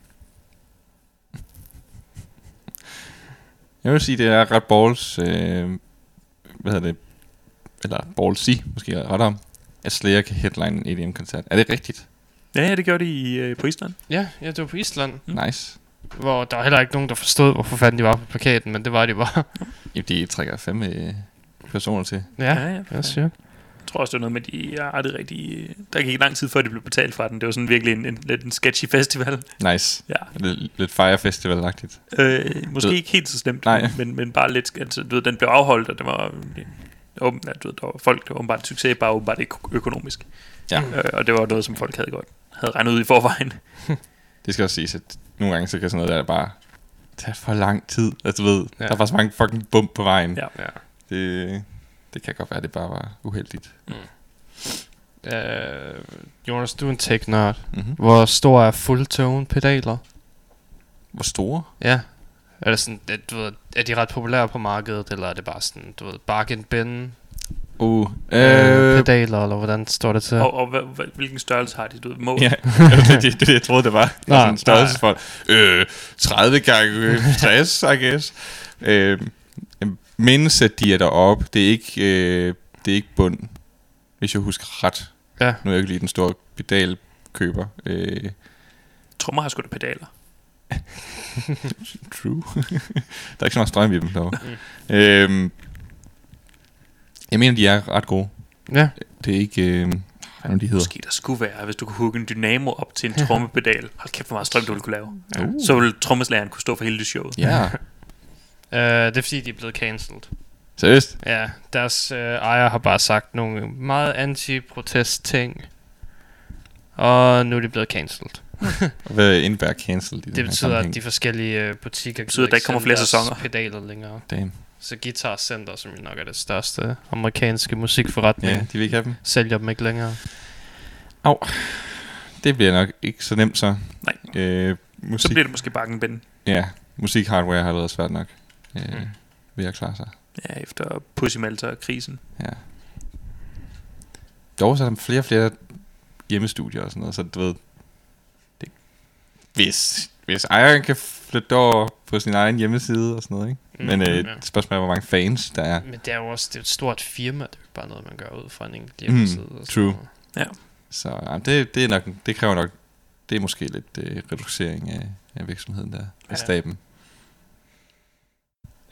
Jeg vil sige, det er ret balls, øh, hvad hedder det, eller ballsy, måske ret om, at Slayer kan headline en EDM-koncert. Er det rigtigt? Ja, ja, det gjorde de i, øh, på Island. Ja, ja, det var på Island, Mm. Nice. hvor der var heller ikke nogen, der forstod, hvorfor fanden de var på plakaten, men det var de bare. Jamen, de trækker fandme øh, personer til. ja, ja, ja. jeg siger. Jeg tror også, det var noget med, de er aldrig rigtig... Der gik ikke lang tid før, de blev betalt fra den. Det var sådan virkelig en, en, lidt en sketchy festival. Nice. Ja. Lidt, lidt Fire Festival-agtigt. Øh, måske ikke helt så slemt, Nej. men, men bare lidt... Altså, du ved, den blev afholdt, og det var... Åben, ja, du ved, der var folk, det var åbenbart en succes, bare åbenbart ikke økonomisk. Ja. Øh, og det var noget, som folk havde godt havde regnet ud i forvejen. Det skal også siges, at nogle gange så kan sådan noget der bare tage for lang tid. Altså, du ved, ja. Ja. der er bare så mange fucking bump på vejen. Ja. Ja. Det, det kan godt være, at det bare var uheldigt. Uh, Jonas, du er en tech-nørd. Mm-hmm. Hvor stor er fulltone pedaler? Hvor store? Ja. Er, det sådan, at, du ved, er de ret populære på markedet, eller er det bare sådan, du ved, bargain bin Uh, øh, øh, pedaler, eller hvordan står det til? Og, og hvad, hvad, hvilken størrelse har de? Du ved, må, Ja, det det, det, det, jeg troede, det var. Nej, sådan en størrelse for øh, 30 gange 60, I guess. Øh, mindes, at de er deroppe. Det er ikke, øh, det er ikke bund, hvis jeg husker ret. Ja. Nu er jeg ikke lige den store pedalkøber. Øh, Trommer har sgu da pedaler. true. der er ikke så meget strøm i dem derovre. Mm. Øh, jeg mener, de er ret gode. Ja. Det er ikke... Øh, hvad det, de hedder? Måske der skulle være, hvis du kunne hugge en dynamo op til en trommepedal. Hold kæft, hvor meget strøm du ville kunne lave. Uh. Så ville trommeslageren kunne stå for hele showet. Ja, Uh, det er fordi, de er blevet cancelled. seriøst? Ja, deres øh, ejer har bare sagt nogle meget anti-protest ting. Og nu er de blevet cancelled. Hvad indebærer cancel i Det betyder, at de forskellige øh, butikker betyder, at der ikke kommer flere sæsoner. pedaler længere. Damn. Så Guitar Center, som jo nok er det største amerikanske musikforretning, Ja, de vil ikke have dem. sælger dem ikke længere. Det bliver nok ikke så nemt så. Nej. Øh, Så musik, bliver det måske bakken Ben. ja, musikhardware har allerede svært nok. Øh, Mm. Ved at klare sig. Ja, efter Pussy Malta-krisen. Ja. Dog så er der flere og flere hjemmestudier og sådan noget, så du ved... Det, hvis, hvis ejeren kan flytte over på sin egen hjemmeside og sådan noget, ikke? Mm, Men øh, ja. spørgsmålet er, hvor mange fans der er. Men det er jo også det er et stort firma, det er jo ikke bare noget, man gør ud fra en enkelt Mm, hjemmeside. og sådan true. noget. Så ja, det, det, er nok, det kræver nok... Det er måske lidt øh, reducering af, af virksomheden der, Ja. af staben.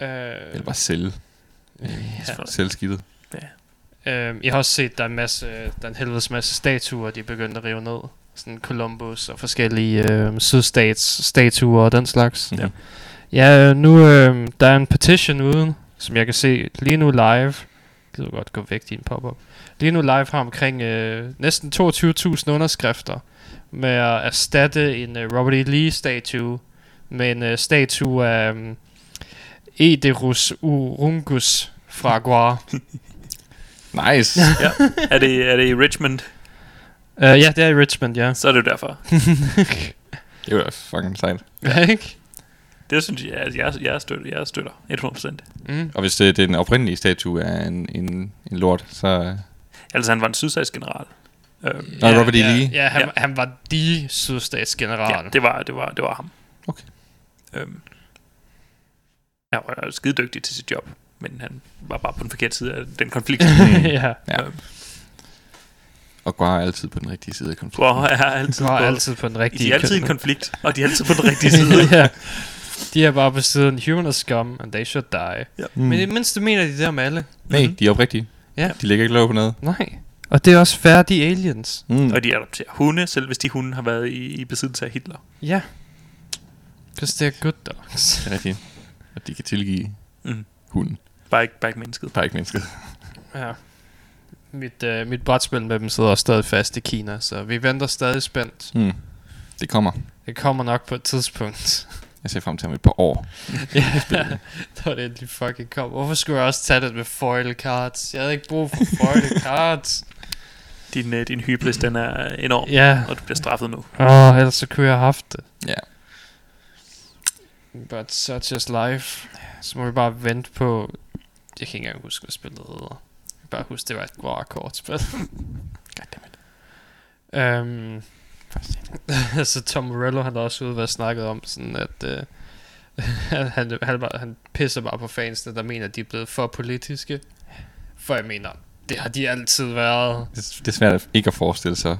Øh, Eller bare sælge, ja. sælge skidtet. Øh, jeg har også set, der er en masse, der er en helvedes masse statuer, de er begyndt at rive ned. Sådan Columbus og forskellige øh, sydstats statuer og den slags. Ja. Ja, øh, nu øh, der er en petition uden, som jeg kan se lige nu live. Gider godt gå væk din pop-up. Lige nu live har omkring øh, næsten 22.000 underskrifter med at erstatte en øh, Robert E. Lee-statue med en øh, statue af øh, Ederus Urungus fra Guar. Nice! Ja. er, det, er det i Richmond? Uh, ja, det er i Richmond, ja. Så er det jo derfor. det var fucking sejt. Ja, ikke? Det synes jeg, at jeg, jeg, støtter, jeg støtter 100%. Mm. Og hvis det, det er den oprindelige statue af en, en, en lort, så... Altså han var en sydstatsgeneral. Øhm, Nå, Robert E. ja, Lee. Ja, han, Ja. han var de sydstatsgeneral. ja, det var, det var, det var ham. Okay. Øhm, han var skide dygtig til sit job, men han var bare på den forkerte side af den konflikt. ja. Ja. Og går altid på den rigtige side af konflikten. Guar er altid, De var på, altid på den de rigtige er altid i en konflikt, og de er altid på den rigtige side. ja. De er bare på siden Human er scum, and they should die. Mm. Men i det mindste mener de det om alle. Nej, de er oprigtige. Ja. De lægger ikke lov på noget. Nej. Og det er også færdige aliens. Mm. Og de adopterer hunde, selv hvis de hunde har været i, i besiddelse af Hitler. Ja. Because they're good dogs. Det er rigtigt. Og de kan tilgive Mm. hunden. Bare ikke, bare ikke mennesket. Bare ikke mennesket. Ja. Mit, øh, mit brætspil med dem sidder også stadig fast i Kina, så vi venter stadig spændt. Mm. Det kommer. Det kommer nok på et tidspunkt. Jeg ser frem til om et par år. ja, da det endelig fucking kom. Hvorfor skulle jeg også tage det med foil cards? Jeg havde ikke brug for foil cards. Din, øh, din hybris, den er enorm, Ja, og du bliver straffet nu. åh, oh, ellers så kunne jeg have haft det. Ja. But such is life. Så må vi bare vente på... Jeg kan ikke engang huske, hvad spillet hedder. Jeg kan bare huske, det var et Guar-kortspil. Øhm, så Tom Morello, han er også ude og snakket om sådan, at øh, han, han, han, bare- han pisser bare på fansene, der mener, at de er blevet for politiske. For jeg mener, det har de altid været. Det, det er svært at ikke at forestille sig.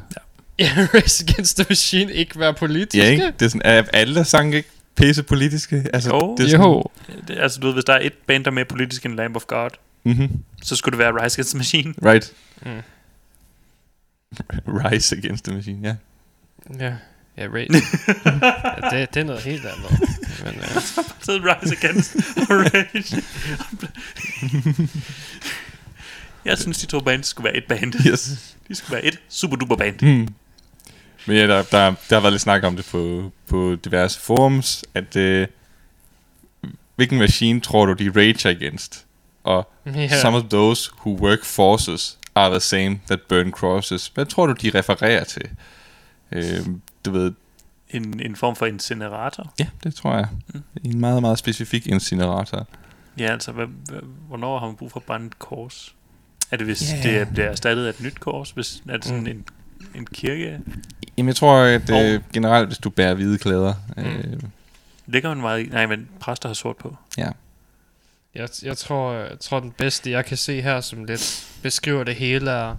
Ja, Race Against the Machine ikke være politiske. Ja, ikke? Det er sådan, er alle sange ikke pisse politiske? Altså, Jo. det er sådan, Jo. Det, altså, du ved, hvis der er et band, der er mere politisk end Lamb of God, Mm-hmm. så skulle det være Rise Against the Machine. Right. Mm. Rise Against the Machine, ja. Ja, ja, ja, det, det er noget helt andet. Men, øh, Så Rise Against Rage. Jeg synes, de to bands skulle være et band. Yes. De skulle være et super duper band. Mm. Men ja, der, der, der har været lidt snak om det på, på diverse forums, at øh, hvilken maskine tror du, de rager against? Og ja. some of those who work forces are the same that burn crosses. Hvad tror du, de refererer til? Øh, du ved, En, en form for incinerator. ja, det tror jeg. Mm. En meget, meget specifik incinerator. Ja, altså, hvad, hvad, hvornår har man brug for at brænde et kors? Er det, hvis yeah. det bliver erstattet af et nyt kors? Hvis, er det sådan Mm. en, en kirke? Jamen, jeg tror, at Og- øh, generelt, hvis du bærer hvide klæder, øh, Ligger man meget i? Nej, men præster har sort på. ja. Jeg, jeg, tror, jeg tror, den bedste, jeg kan se her, som lidt beskriver det hele, er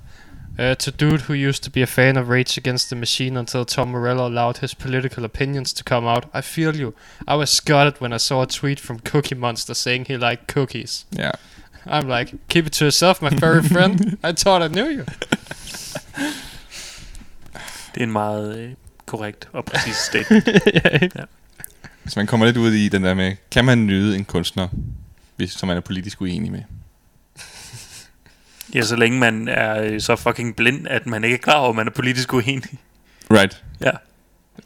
uh, To dude who used to be a fan of Rage Against the Machine until Tom Morello allowed his political opinions to come out. I feel you. I was scarred when I saw a tweet from Cookie Monster saying he liked cookies. ja. I'm like, keep it to yourself, my furry friend. I thought I knew you. Det er en meget øh, korrekt og præcis statement. ja, ikke? Så man kommer lidt ud i den der med, kan man nyde en kunstner, hvis, som man er politisk uenig med? ja, så længe man er øh, så fucking blind, at man ikke er klar over, at man er politisk uenig. Right. Ja.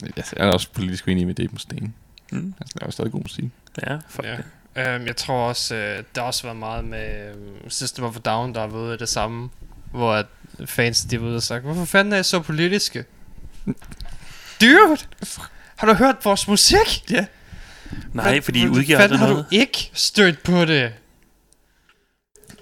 Jeg er også politisk uenig med Dave Mustaine. Mm. Altså, det er jo stadig god musik. Ja, fuck Ja. ja. Um, jeg tror også, uh, der har også været meget med um, System of a Down, der har været det samme. Hvor at fans, de har været ude og sagt, hvorfor fanden er I så politiske? Dude! Har du hørt vores musik? Ja. Nej, fordi I udgiver fanden aldrig har noget. du ikke stødt på det?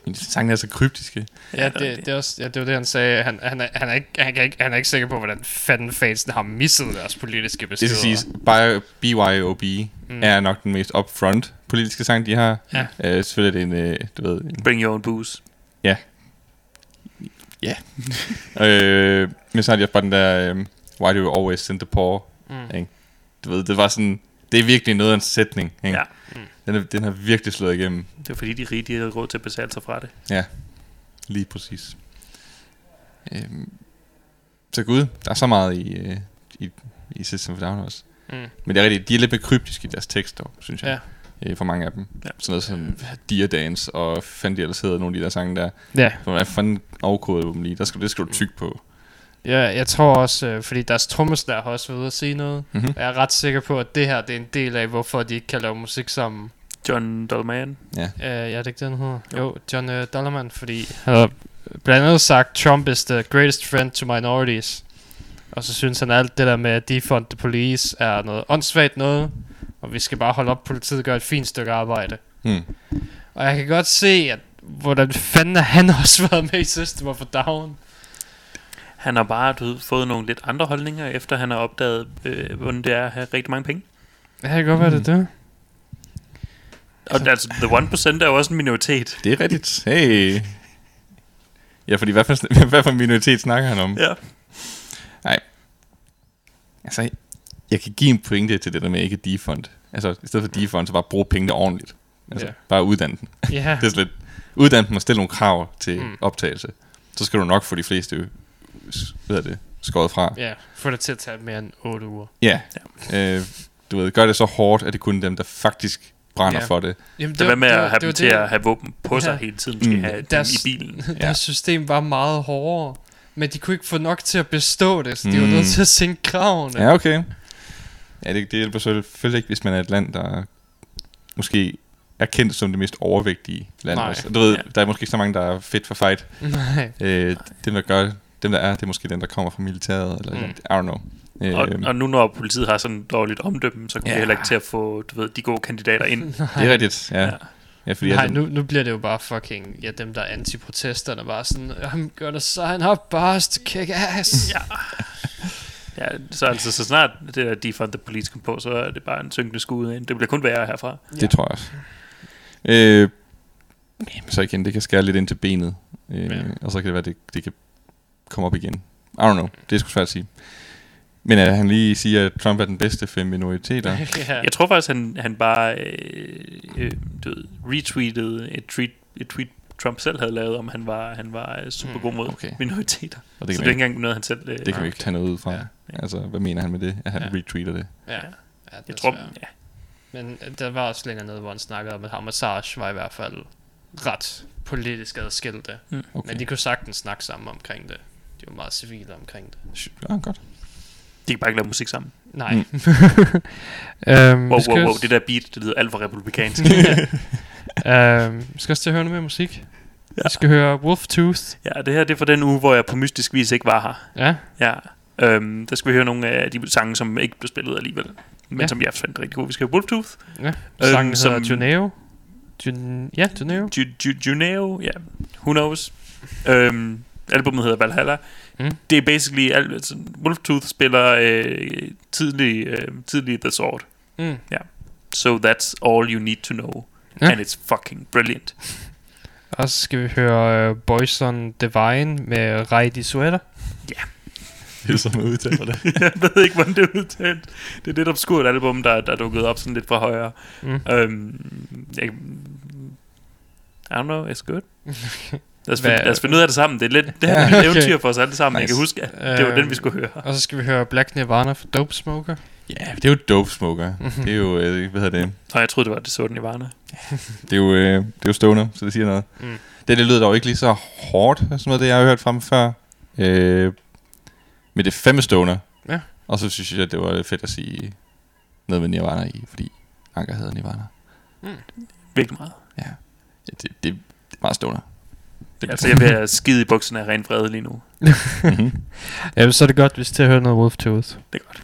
Men Sangen er så kryptiske. Ja, det, det, er også, ja, det var det, han sagde. Han, han, er, han, er ikke, han, kan ikke, han er ikke sikker på, hvordan fanden fansen har misset deres politiske Det beskeder. skal siges, By- BYOB mm. er nok den mest upfront politiske sang, de har. Ja. Øh, selvfølgelig er det en, øh, du ved, en Bring your own booze. øh, men så har de også bare den der, øh, why do you always send the poor? Mm. Ikke? Du ved, det var sådan, det er virkelig noget af en sætning. Ikke? Ja. Den, er, den har virkelig slået igennem. Det er fordi, de rige, de har råd til at betale sig fra det. Ja, lige præcis. Øhm, så gud, der er så meget i, øh, i, i System of Down også. Mm. Men det er rigtigt, de er lidt mere kryptiske i deres tekster, synes jeg. Ja. Øh, for mange af dem. Ja. Sådan noget som Dear Dance og fandt de ellers hedder nogle af de der sange der. Ja, For hvad fanden afkodet dem lige? Der skal, det skal du tykke på. Ja, jeg tror også, øh, fordi deres trommeslager har også været ude at sige noget. Mhm. Jeg er ret sikker på, at det her det er en del af, hvorfor de ikke kan lave musik sammen. John Dolman. Uh, ja, det er ikke den hedder. Jo, John uh, Dollerman, fordi han har blandt andet sagt, Trump is the greatest friend to minorities. Og så synes han alt det der med at defund the police er noget åndssvagt noget. Og vi skal bare holde op, politiet gør et fint stykke arbejde. Hmm. Og jeg kan godt se, at hvordan fanden har han også været med i System of a Down. Han har bare du ved, fået nogle lidt andre holdninger, efter han har opdaget, øh, hvordan det er at have rigtig mange penge. Ja, det kan godt være, det er det. Og altså, the 1% er jo også en minoritet. Det er rigtigt. Hey. Ja, fordi hvad for, hvad for en minoritet snakker han om? Ja. Altså, jeg kan give en pointe til det der med ikke defund. Altså, i stedet for defund, så bare bruge pengene ordentligt. Altså, Ja. bare uddanne den. Ja, Det er lidt, uddanne dem og stille nogle krav til Mm. mm. optagelse. Så skal du nok få de fleste, hvad det, skåret fra. ja. Få det til at tage mere end 8 uger. Ja. Øh, du ved, gør det så hårdt, at det kun er dem, der faktisk brænder Ja. for det. Jamen, Det var med at have det var dem til det. at have våben på sig Ja. hele tiden. Skal Mm. have dem Deres- i bilen. Deres system var meget hårdere. Men de kunne ikke få nok til at bestå det, så de var Mm. nødt til at sænke kravene. Ja, okay. Ja, det, det hjælper selvfølgelig ikke, hvis man er et land, der måske er kendt som det mest overvægtige land. Nej. Også. Du ved, Ja. der er måske ikke så mange, der er fedt for fight. Nej. Øh, dem, der gør dem, der er, det er måske dem, der kommer fra militæret, eller Mm. I don't know. Og, og nu når politiet har sådan dårligt omdømme, så kommer Ja. de heller ikke til at få du ved, de gode kandidater ind. det er rigtigt, ja. Ja. ja. ja fordi Nej, altså, nu, nu bliver det jo bare fucking, ja, dem der er antiprotesterne, bare sådan, I'm gonna sign up, boss, to kick ass. Ja. Ja, så altså, så snart det der defund the police kom på, så er det bare en synkende skud ind. Det bliver kun værre herfra. Det tror jeg også. Øh, men så igen, det kan skære lidt ind til benet. Øh, Ja. ja. Og så kan det være, det, det kan komme op igen. I don't know. Det er sgu svært at sige. Men at han lige siger, at Trump er den bedste for minoriteter. ja. Jeg tror faktisk, han, han bare øh, øh, du ved, retweetede et tweet, et tweet, Trump selv havde lavet, om han var, han var øh, super god mod Okay. minoriteter. Og Det så kan, det er ikke engang noget, han selv... Øh, det kan vi ikke tage noget ud fra. Ja. Altså, hvad mener han med det? At han Ja. retweeter det? ja. ja det Jeg tror, svært. ja. Men øh, der var også længere nede, hvor han snakkede om, at Hamasage var i hvert fald ret politisk adskilte. Okay. Men de kunne sagtens snakke sammen omkring det. De var meget civile omkring det. Ja, godt. De kan bare ikke lave musik sammen. Nej. Mm. øhm, Wow, wow, wow, det der beat, det lyder alt for republikansk. øhm, vi skal også til at høre noget mere musik. Ja. Vi skal høre Wolf Tooth. ja, det her det er for den uge, hvor jeg på mystisk vis ikke var her. Ja. Ja, øhm, der skal vi høre nogle af de sange, som ikke blev spillet alligevel. Men Ja. som jeg fandt rigtig gode. Vi skal høre Wolftooth. ja. Øhm, Sangen som- hedder Juneo. Jun- ja, Juneo. Ju- Ju- Juneo, ja, who knows. øhm, albumet hedder Valhalla. Mm. Det er basically, al- altså, Wolftooth spiller øh, tidlig, øh, tidlig The Sword. Mm. So that's all you need to know. Ja. Ja. And it's fucking brilliant. Og så skal vi høre uh, Boyson Divine med Reidi Sweater. Det er sådan, man udtaler det. jeg ved ikke, hvordan det er udtalt. Det er lidt obskurt album, der, der er dukket op sådan lidt fra højre. Mm. Øhm, jeg, I don't know, it's good. Lad os, finde, lad os finde ud af det sammen. Det er lidt det her Ja, et okay. eventyr for os alle sammen. Jeg kan Nice. huske, at det var Øhm, den, vi skulle høre. Og så skal vi høre Black Nirvana for Dope Smoker. Ja, det er jo dope smoker. Det er jo, øh, hvad hedder det? Og jeg troede, det var det sorte Nirvana. Det er jo, øh, det er jo stoner, så det siger noget. Mm. Mm. Det, det lyder dog ikke lige så hårdt, som noget det, jeg har hørt fra dem før. Øh, men det er fandme stoner. Ja. Og så synes jeg, det var fedt at sige noget med Nirvana i, fordi Anker hedder Nirvana. Virkelig meget. Ja, ja det, det, det er meget stående. Det Altså, jeg vil have skide i bukserne af ren vrede lige nu. mm-hmm. Ja, så er det godt, hvis til at høre noget Wolf Tooth. Det er godt.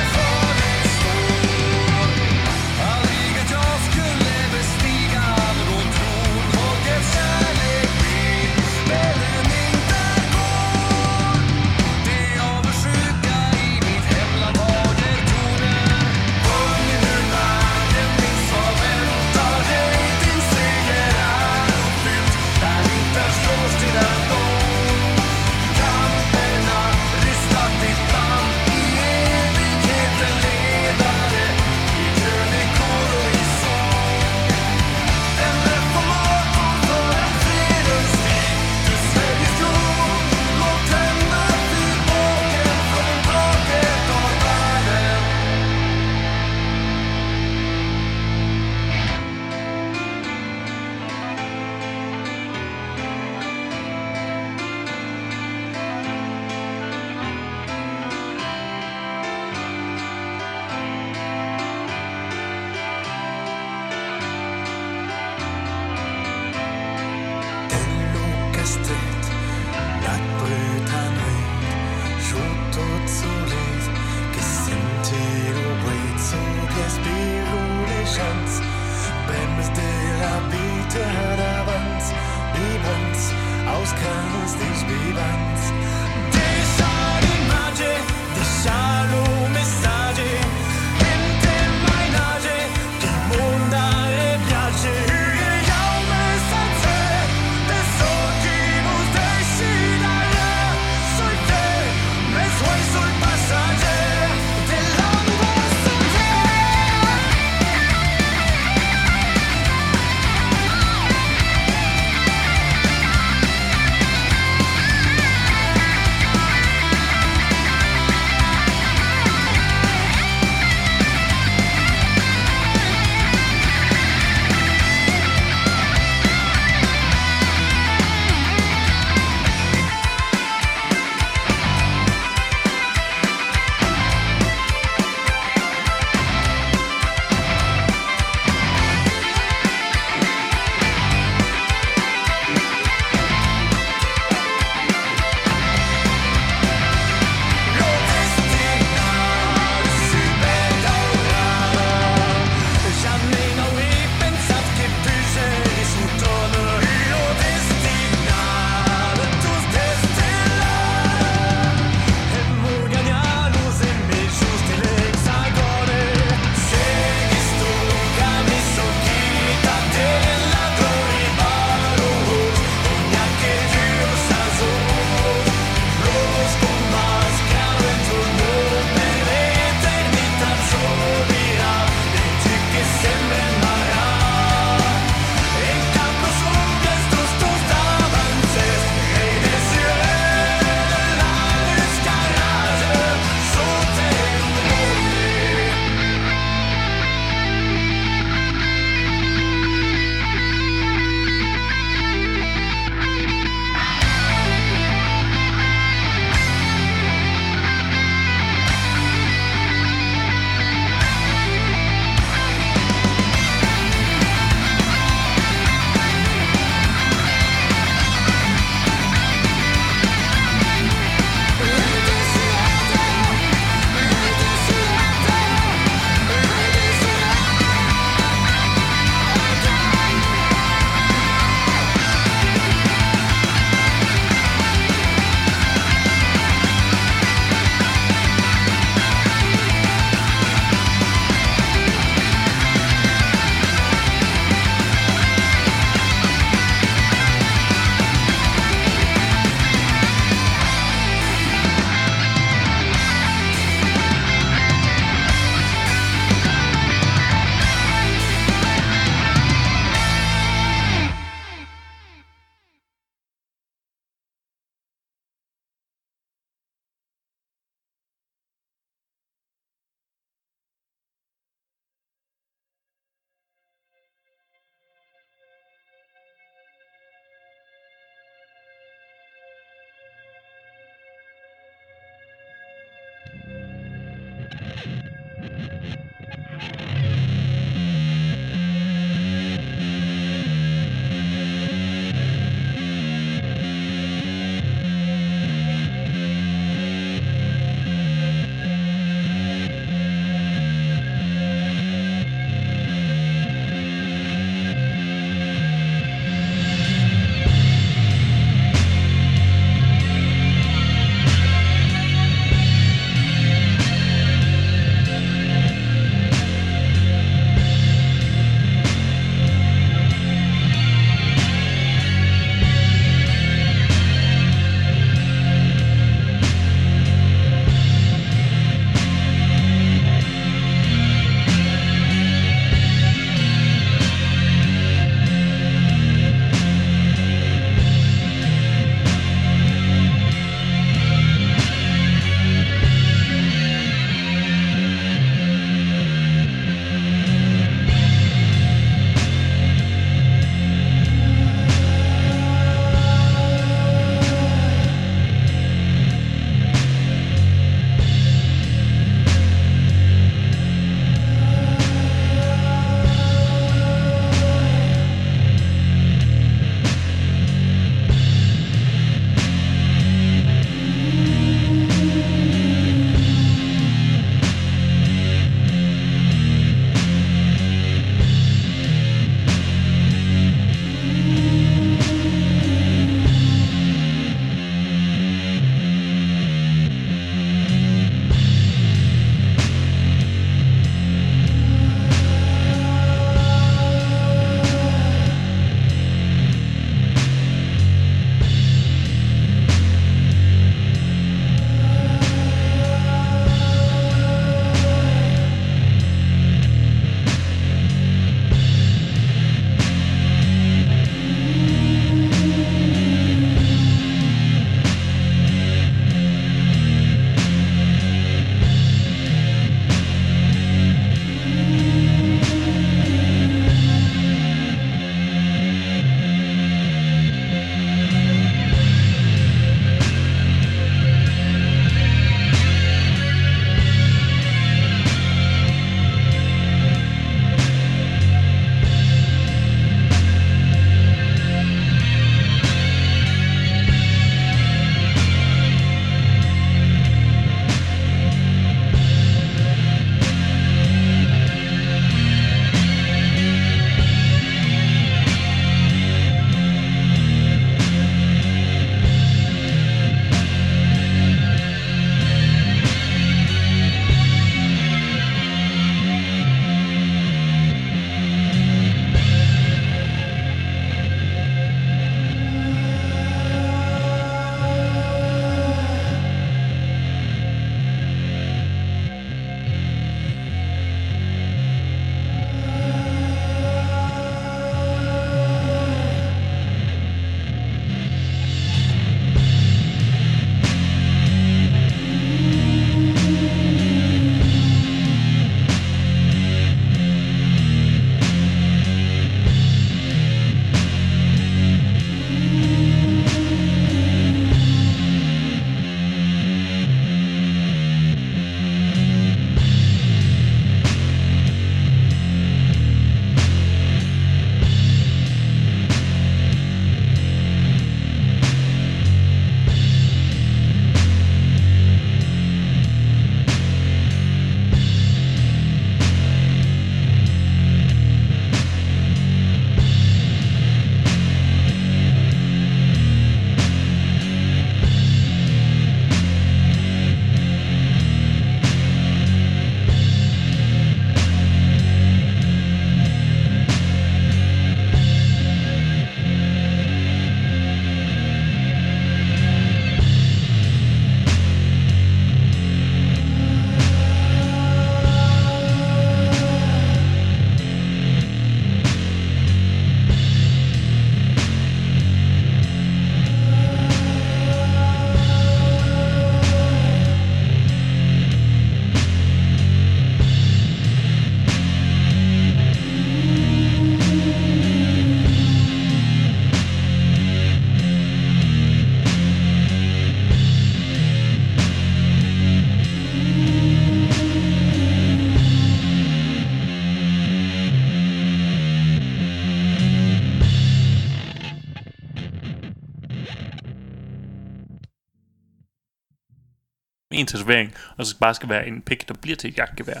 Tatovering, og så bare skal være en pik, der bliver til et jagtgevær.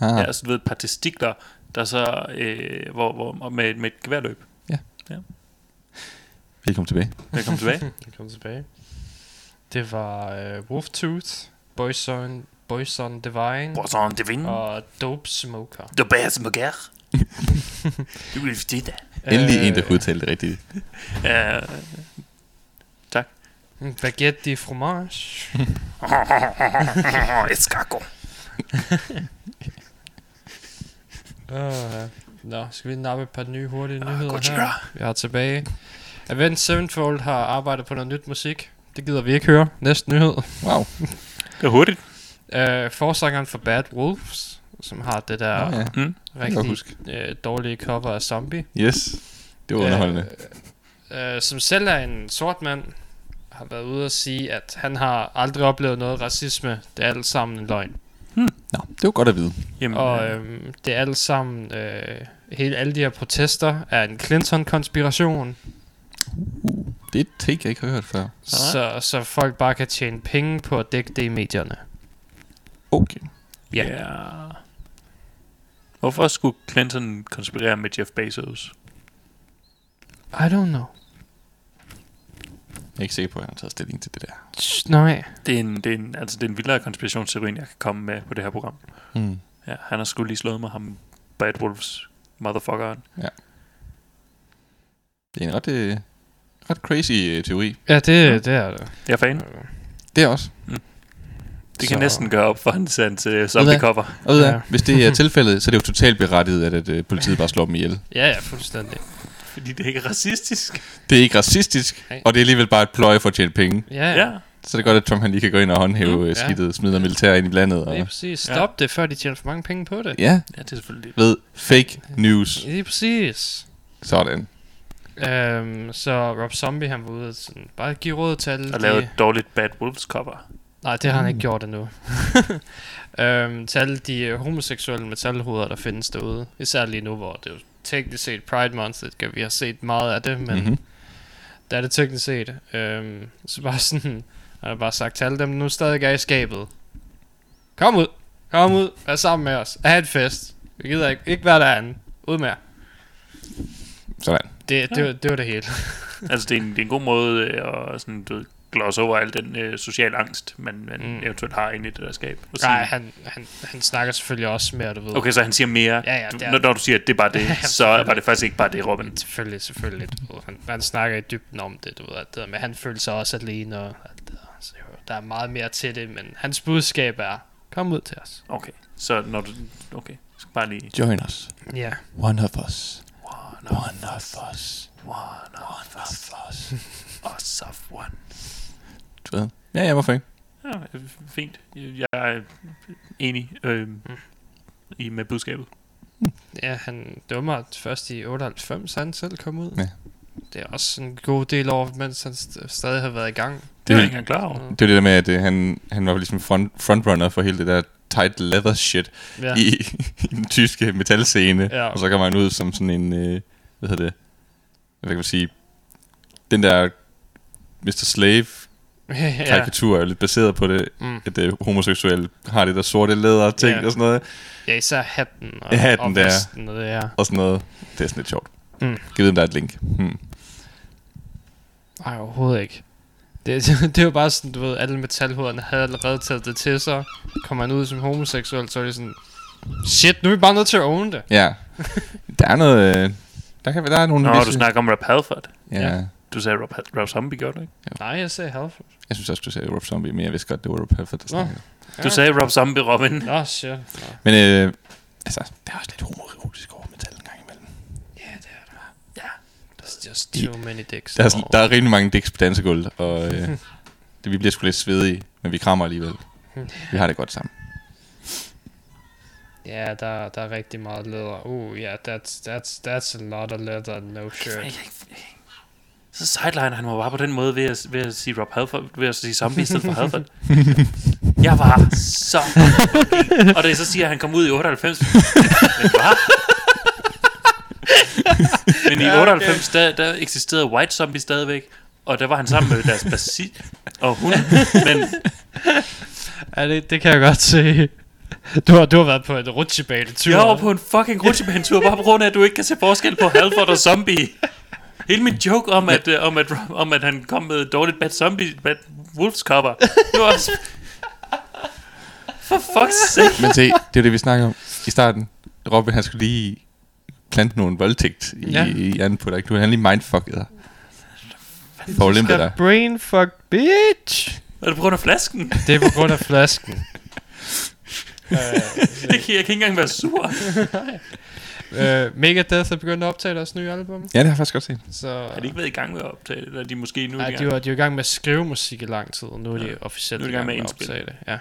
Ah, Ja, altså du ved, et par testikler, der så, øh, hvor, hvor, med, med et geværløb. velkommen tilbage. Velkommen tilbage. Kom tilbage. Det var uh, Wolftooth, Boyson, Boyson Divine Boisson de vin. og Dope Smoker. Du bærer som gær. Du vil det. Endelig Øh, en, der kunne udtale det rigtigt. Ja. Baguette de fromage. Escargot. Uh, nå, skal vi nappe et par nye hurtige nyheder Gojira. her? Vi har tilbage. Avenged Sevenfold har arbejdet på noget nyt musik. Det gider vi ikke høre. Næste nyhed. Wow. Det er hurtigt. Uh, forsangeren for Bad Wolves, som har det der Nå, ja. Mm. rigtig uh, dårlige cover af Zombie. Yes. Det var underholdende. Øh, øh, som selv er en sort mand, har været ude at sige, at han har aldrig oplevet noget racisme. Det er alt sammen en løgn. Nå, det var godt at vide. Jamen, Og øh, det er alt sammen, øh, hele, alle de her protester er en Clinton-konspiration, Uh, det er et take, jeg ikke har hørt før. så, så folk bare kan tjene penge på at dække det i medierne. Okay. ja. ja. Hvorfor skulle Clinton konspirere med Jeff Bezos? I don't know. Jeg er ikke sikker på, at han har taget stilling til det der. Nej. Det er en, det er en, altså det er en vildere konspirationsteori, jeg kan komme med på det her program. Mm. Ja, han har sgu lige slået mig, ham Bad Wolves motherfuckeren. Det er en ret, øh, ret crazy øh, teori. Ja, det, det er det. Jeg er fan. Det er også. Det kan Så- næsten gøre op for hans, hans uh, zombie cover. Og ved Ja. ja. hvis det er tilfældet, så er det jo totalt berettiget, at, at øh, politiet bare slår dem ihjel. Ja, ja, fuldstændig. Fordi det ikke er racistisk. Det er ikke racistisk, Nej. og det er alligevel bare et pløje for at tjene penge. Ja, Ja. Så det er godt, at Trump han lige kan gå ind og håndhæve Mm, mm, ja. skidtet, smide militær ind i landet. Og, Lige præcis. Stop ja. det, før de tjener for mange penge på det. ja, Ja, det er selvfølgelig ved fake news. Lige præcis. Sådan. Øhm, så Rob Zombie, han var ude og sådan, bare give råd til alle At de... lave et dårligt Bad Wolves cover. Nej, det har han ikke gjort endnu. øhm, til alle de øh, homoseksuelle metalhoveder, der findes derude. Især lige nu, hvor det er jo teknisk set Pride Month, det, vi har set meget af det, men mm-hmm. Der er det teknisk set. Øhm, så bare sådan, har bare sagt til alle dem, nu stadig er i skabet. Kom ud, kom ud, vær sammen med os, have et fest. Vi gider ikke, ikke være derinde. Ud med jer. Sådan. Det, det, var, det var det hele. altså, det er, en, det er en god måde øh, at sådan, du ved, gloss over al den øh, sociale angst, man, man Mm. eventuelt har inde i det der skab. Nej, han, han, han snakker selvfølgelig også mere, du ved. Okay, så han siger mere. Ja, ja, du, det er- når, når du siger, at det er bare det, Ja, så var det faktisk ikke bare det, Robin. Selvfølgelig, selvfølgelig. Du ved, han, han snakker i dybden om det, du ved, at med, han føler sig også alene, og at, så, jo, der er meget mere til det, men hans budskab er, kom ud til os. Okay, så når du... Okay, jeg skal bare lige... Join us. Ja. One of us. One One of us. one of us. us. Us of one. Ved. Ja, ja, hvorfor ikke? Ja, fint. Jeg er enig øh, i med budskabet. Ja, han dømmer først i 98, han selv kom ud. Ja. Det er også en god del år, mens han st- stadig har været i gang. Det er ikke engang klar over. Det er det der med, at øh, han, han var ligesom front, frontrunner for hele det der tight leather shit ja. i, i den tyske metalscene. Ja. Og så kommer han ud som sådan en, øh, hvad hedder det, hvad kan man sige, den der Mr. Slave ja. karikatur er lidt baseret på det, Mm. at øh, homoseksuelle har det der sorte læder ting Ja. og sådan noget. ja, især hatten og, Ja, hatten og der. og det her. Og sådan noget. Det er sådan lidt sjovt. Mm. Giv vide, om der er et link. Hmm. Nej, overhovedet ikke. Det, det, det var bare sådan, du ved, alle metalhoderne havde allerede taget det til sig. Kommer han ud som homoseksuel, så er det sådan, shit, nu er vi bare nødt til at own det. Ja. der er noget... Øh, der, kan, der er nogle... Nå, visse- du snakker om Rob Halford. Ja. Ja. ja. Du sagde Rob, Rob Zombie, gjorde du ikke? Nej, jeg sagde Halford. Jeg synes også, du sagde Rob Zombie, men jeg vidste godt, det var Rob Halford, der snakkede. Du sagde Rob Zombie, Robin. Nå, shit. Nå. Men øh, altså, der er også lidt homoerotisk over metal en gang imellem. There's just too many dicks. Der er, der er rimelig mange dicks på dansegulvet, og øh, det, vi bliver sgu lidt svedige, men vi krammer alligevel. Vi har det godt sammen. Ja, der, der er rigtig meget læder. Uh, ja, yeah, that's, that's, that's a lot of leather, no shirt. Så sideline han var bare på den måde ved at, ved at sige Rob Halford, ved at sige zombie i stedet for Halford. Jeg var så Og jeg så siger, at han kom ud i 98. Men hvad? Men i 98, der, der eksisterede White Zombie stadigvæk. Og der var han sammen med deres basi og hun. Men Ja, det, det kan jeg godt se. Du har, du har været på en rutsjebanetur. Jeg var på en fucking rutsjebanetur, bare på grund af, at du ikke kan se forskel på Halford og Zombie. Hele min joke om, at, uh, om, at, om, at han kom med dårligt Bad Zombie, Bad Wolves cover. Det var også... For fuck's sake. Men se, det er det, vi snakker om i starten. Robin, han skulle lige plante nogle voldtægt i, Ja. i anden på dig. Du har lige mindfucket dig. Forlæmpet dig. brain fuck bitch. Er det på grund af flasken? Det er på grund af flasken. Det kan, jeg kan ikke engang være sur. uh, Megadeth er begyndt at optage deres nye album. Ja, det har jeg faktisk godt set. Så Har de ikke været i gang med at optage det? Eller er de måske nu i Nej, gang? de var, de var i gang med at skrive musik i lang tid, og nu er de Ja. officielt Nu er de i gang med at indspille. optage det.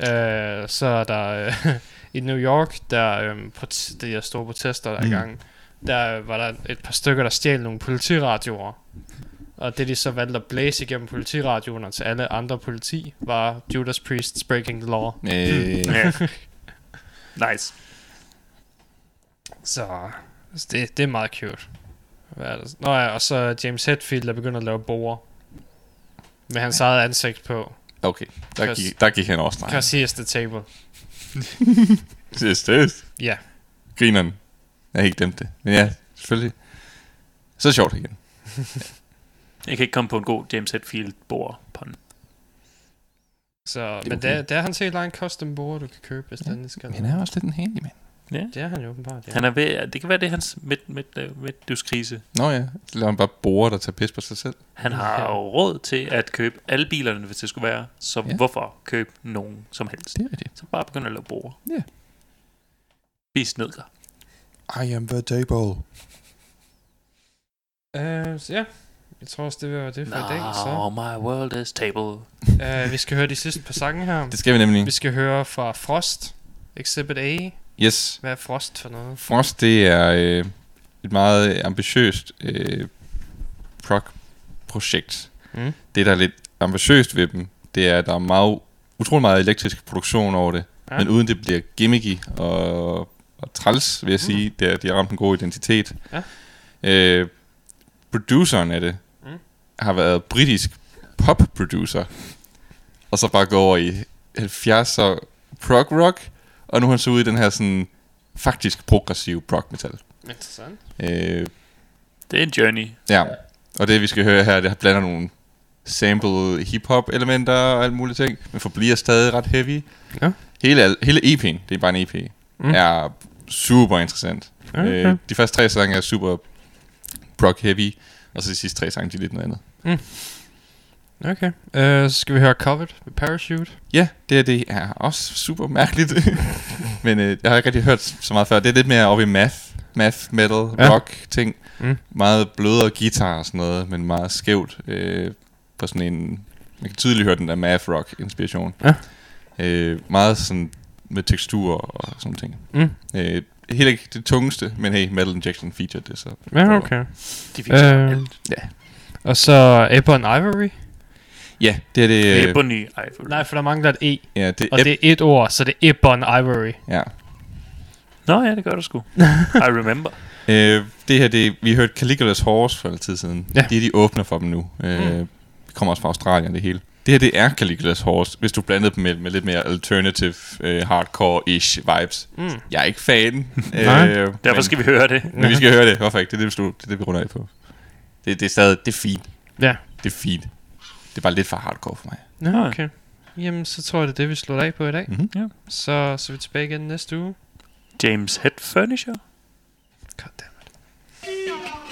Ja. Uh, så er der uh, i New York, der um, prot- de her store protester, der er i Mm. gang, der var der et par stykker, der stjal nogle politiradioer. Og det de så valgte at blæse igennem politiradioerne til alle andre politi, var Judas Priest's Breaking the Law. Øh, nice. Så altså, det, det er meget cute. Hvad er det? Nå ja, og så James Hetfield er begyndt at lave borer. Med hans eget ansigt på. okay, der gik, der gik han over stregen. Cause he is the table. Det er støst. Ja. Grineren. Jeg har ikke glemt det. Men ja, selvfølgelig. Så det sjovt igen. Jeg kan ikke komme på en god James Hetfield bor pun. Så, er men okay. der, der er han til en custom borer, du kan købe, hvis Ja. den skal. Men han er også lidt en handyman. Ja. Det er han jo åbenbart, ja. Han er ved, det kan være, det er hans midt, midt, øh, midtlivskrise. Nå ja, lader han bare bore, der tager pis på sig selv. Han har Ja. jo råd til at købe alle bilerne, hvis det skulle være. Så Ja. hvorfor købe nogen som helst? Det er rigtigt. Så bare begynde at lave borer. Ja. Spis nedler. I am the table. Uh, så ja, jeg tror også, det var det for i dag. Så. Now my world is table. Uh, vi skal høre de sidste par sange her. Det skal vi nemlig. Vi skal høre fra Frost, Exhibit A. Yes. Hvad er Frost for noget? Frost, det er øh, et meget ambitiøst øh, prog-projekt. Mm. Det, der er lidt ambitiøst ved dem, det er, at der er meget, utrolig meget elektrisk produktion over det. Ja. Men uden det bliver gimmicky og, og træls, vil jeg Mm. sige. Det er, de har ramt en god identitet. Ja. Øh, produceren af det Mm. har været britisk pop-producer. Og så bare gå over i 70'er prog rock. Og nu er han så ude i den her sådan faktisk progressiv prog metal. Interessant. Øh, Det er en journey. ja, og det vi skal høre her, det blander nogle sample hip-hop elementer og alt muligt ting, men forbliver stadig ret heavy. Ja. Hele, hele EP'en, det er bare en EP, Mm. mm. er super interessant. Okay. Øh, de første tre sange er super prog heavy, og så de sidste tre sange, de er lidt noget andet. Okay. Uh, så skal vi høre Covered med Parachute. Ja, det, er- det er også super mærkeligt, men øh, jeg har ikke rigtig hørt så meget før. Det er lidt mere oppe i math, math metal, Ja. rock ting. Mm. Meget blødere guitar og sådan noget, men meget skævt øh, på sådan en... Man kan tydeligt høre den der math rock inspiration. Ja. Øh, meget sådan med tekstur og sådan ting. Mm. Øh, helt ikke det tungeste, men hey, Metal Injection featured det, så... Ja, okay. De fik så Øh, alt. Ja. Og så Ebon Ivory. Ja, det er det... Det Øh, Bonnie Ivory. Nej, for der mangler et E. ja, det, Og det er et ord, så det er Ebon Ivory. ja. Nå ja, det gør du sgu. I remember. Øh, det her, det, vi hørte Caligula's Horse for en tid siden. Ja. Det er de åbner for dem nu. Øh, Mm. Kommer også fra Australien, det hele. Det her, det er Caligula's Horse, hvis du blandede dem med, med lidt mere alternative, øh, hardcore-ish vibes. Mm. Jeg er ikke fan. Nej. øh, Derfor men, skal vi høre det. men vi skal høre det. Hvorfor ikke? Det er det, vi, slu- det, er det, vi runder af på. Det, det er stadig, det er fint. Ja. Det er fint. Det er bare lidt for hardcore for mig. Nå, okay. Jamen, så tror jeg, det er det, vi slutter af på i dag. Mhm. Ja. Så, så er vi tilbage igen næste uge. James Head Furniture. Goddammit. One girl's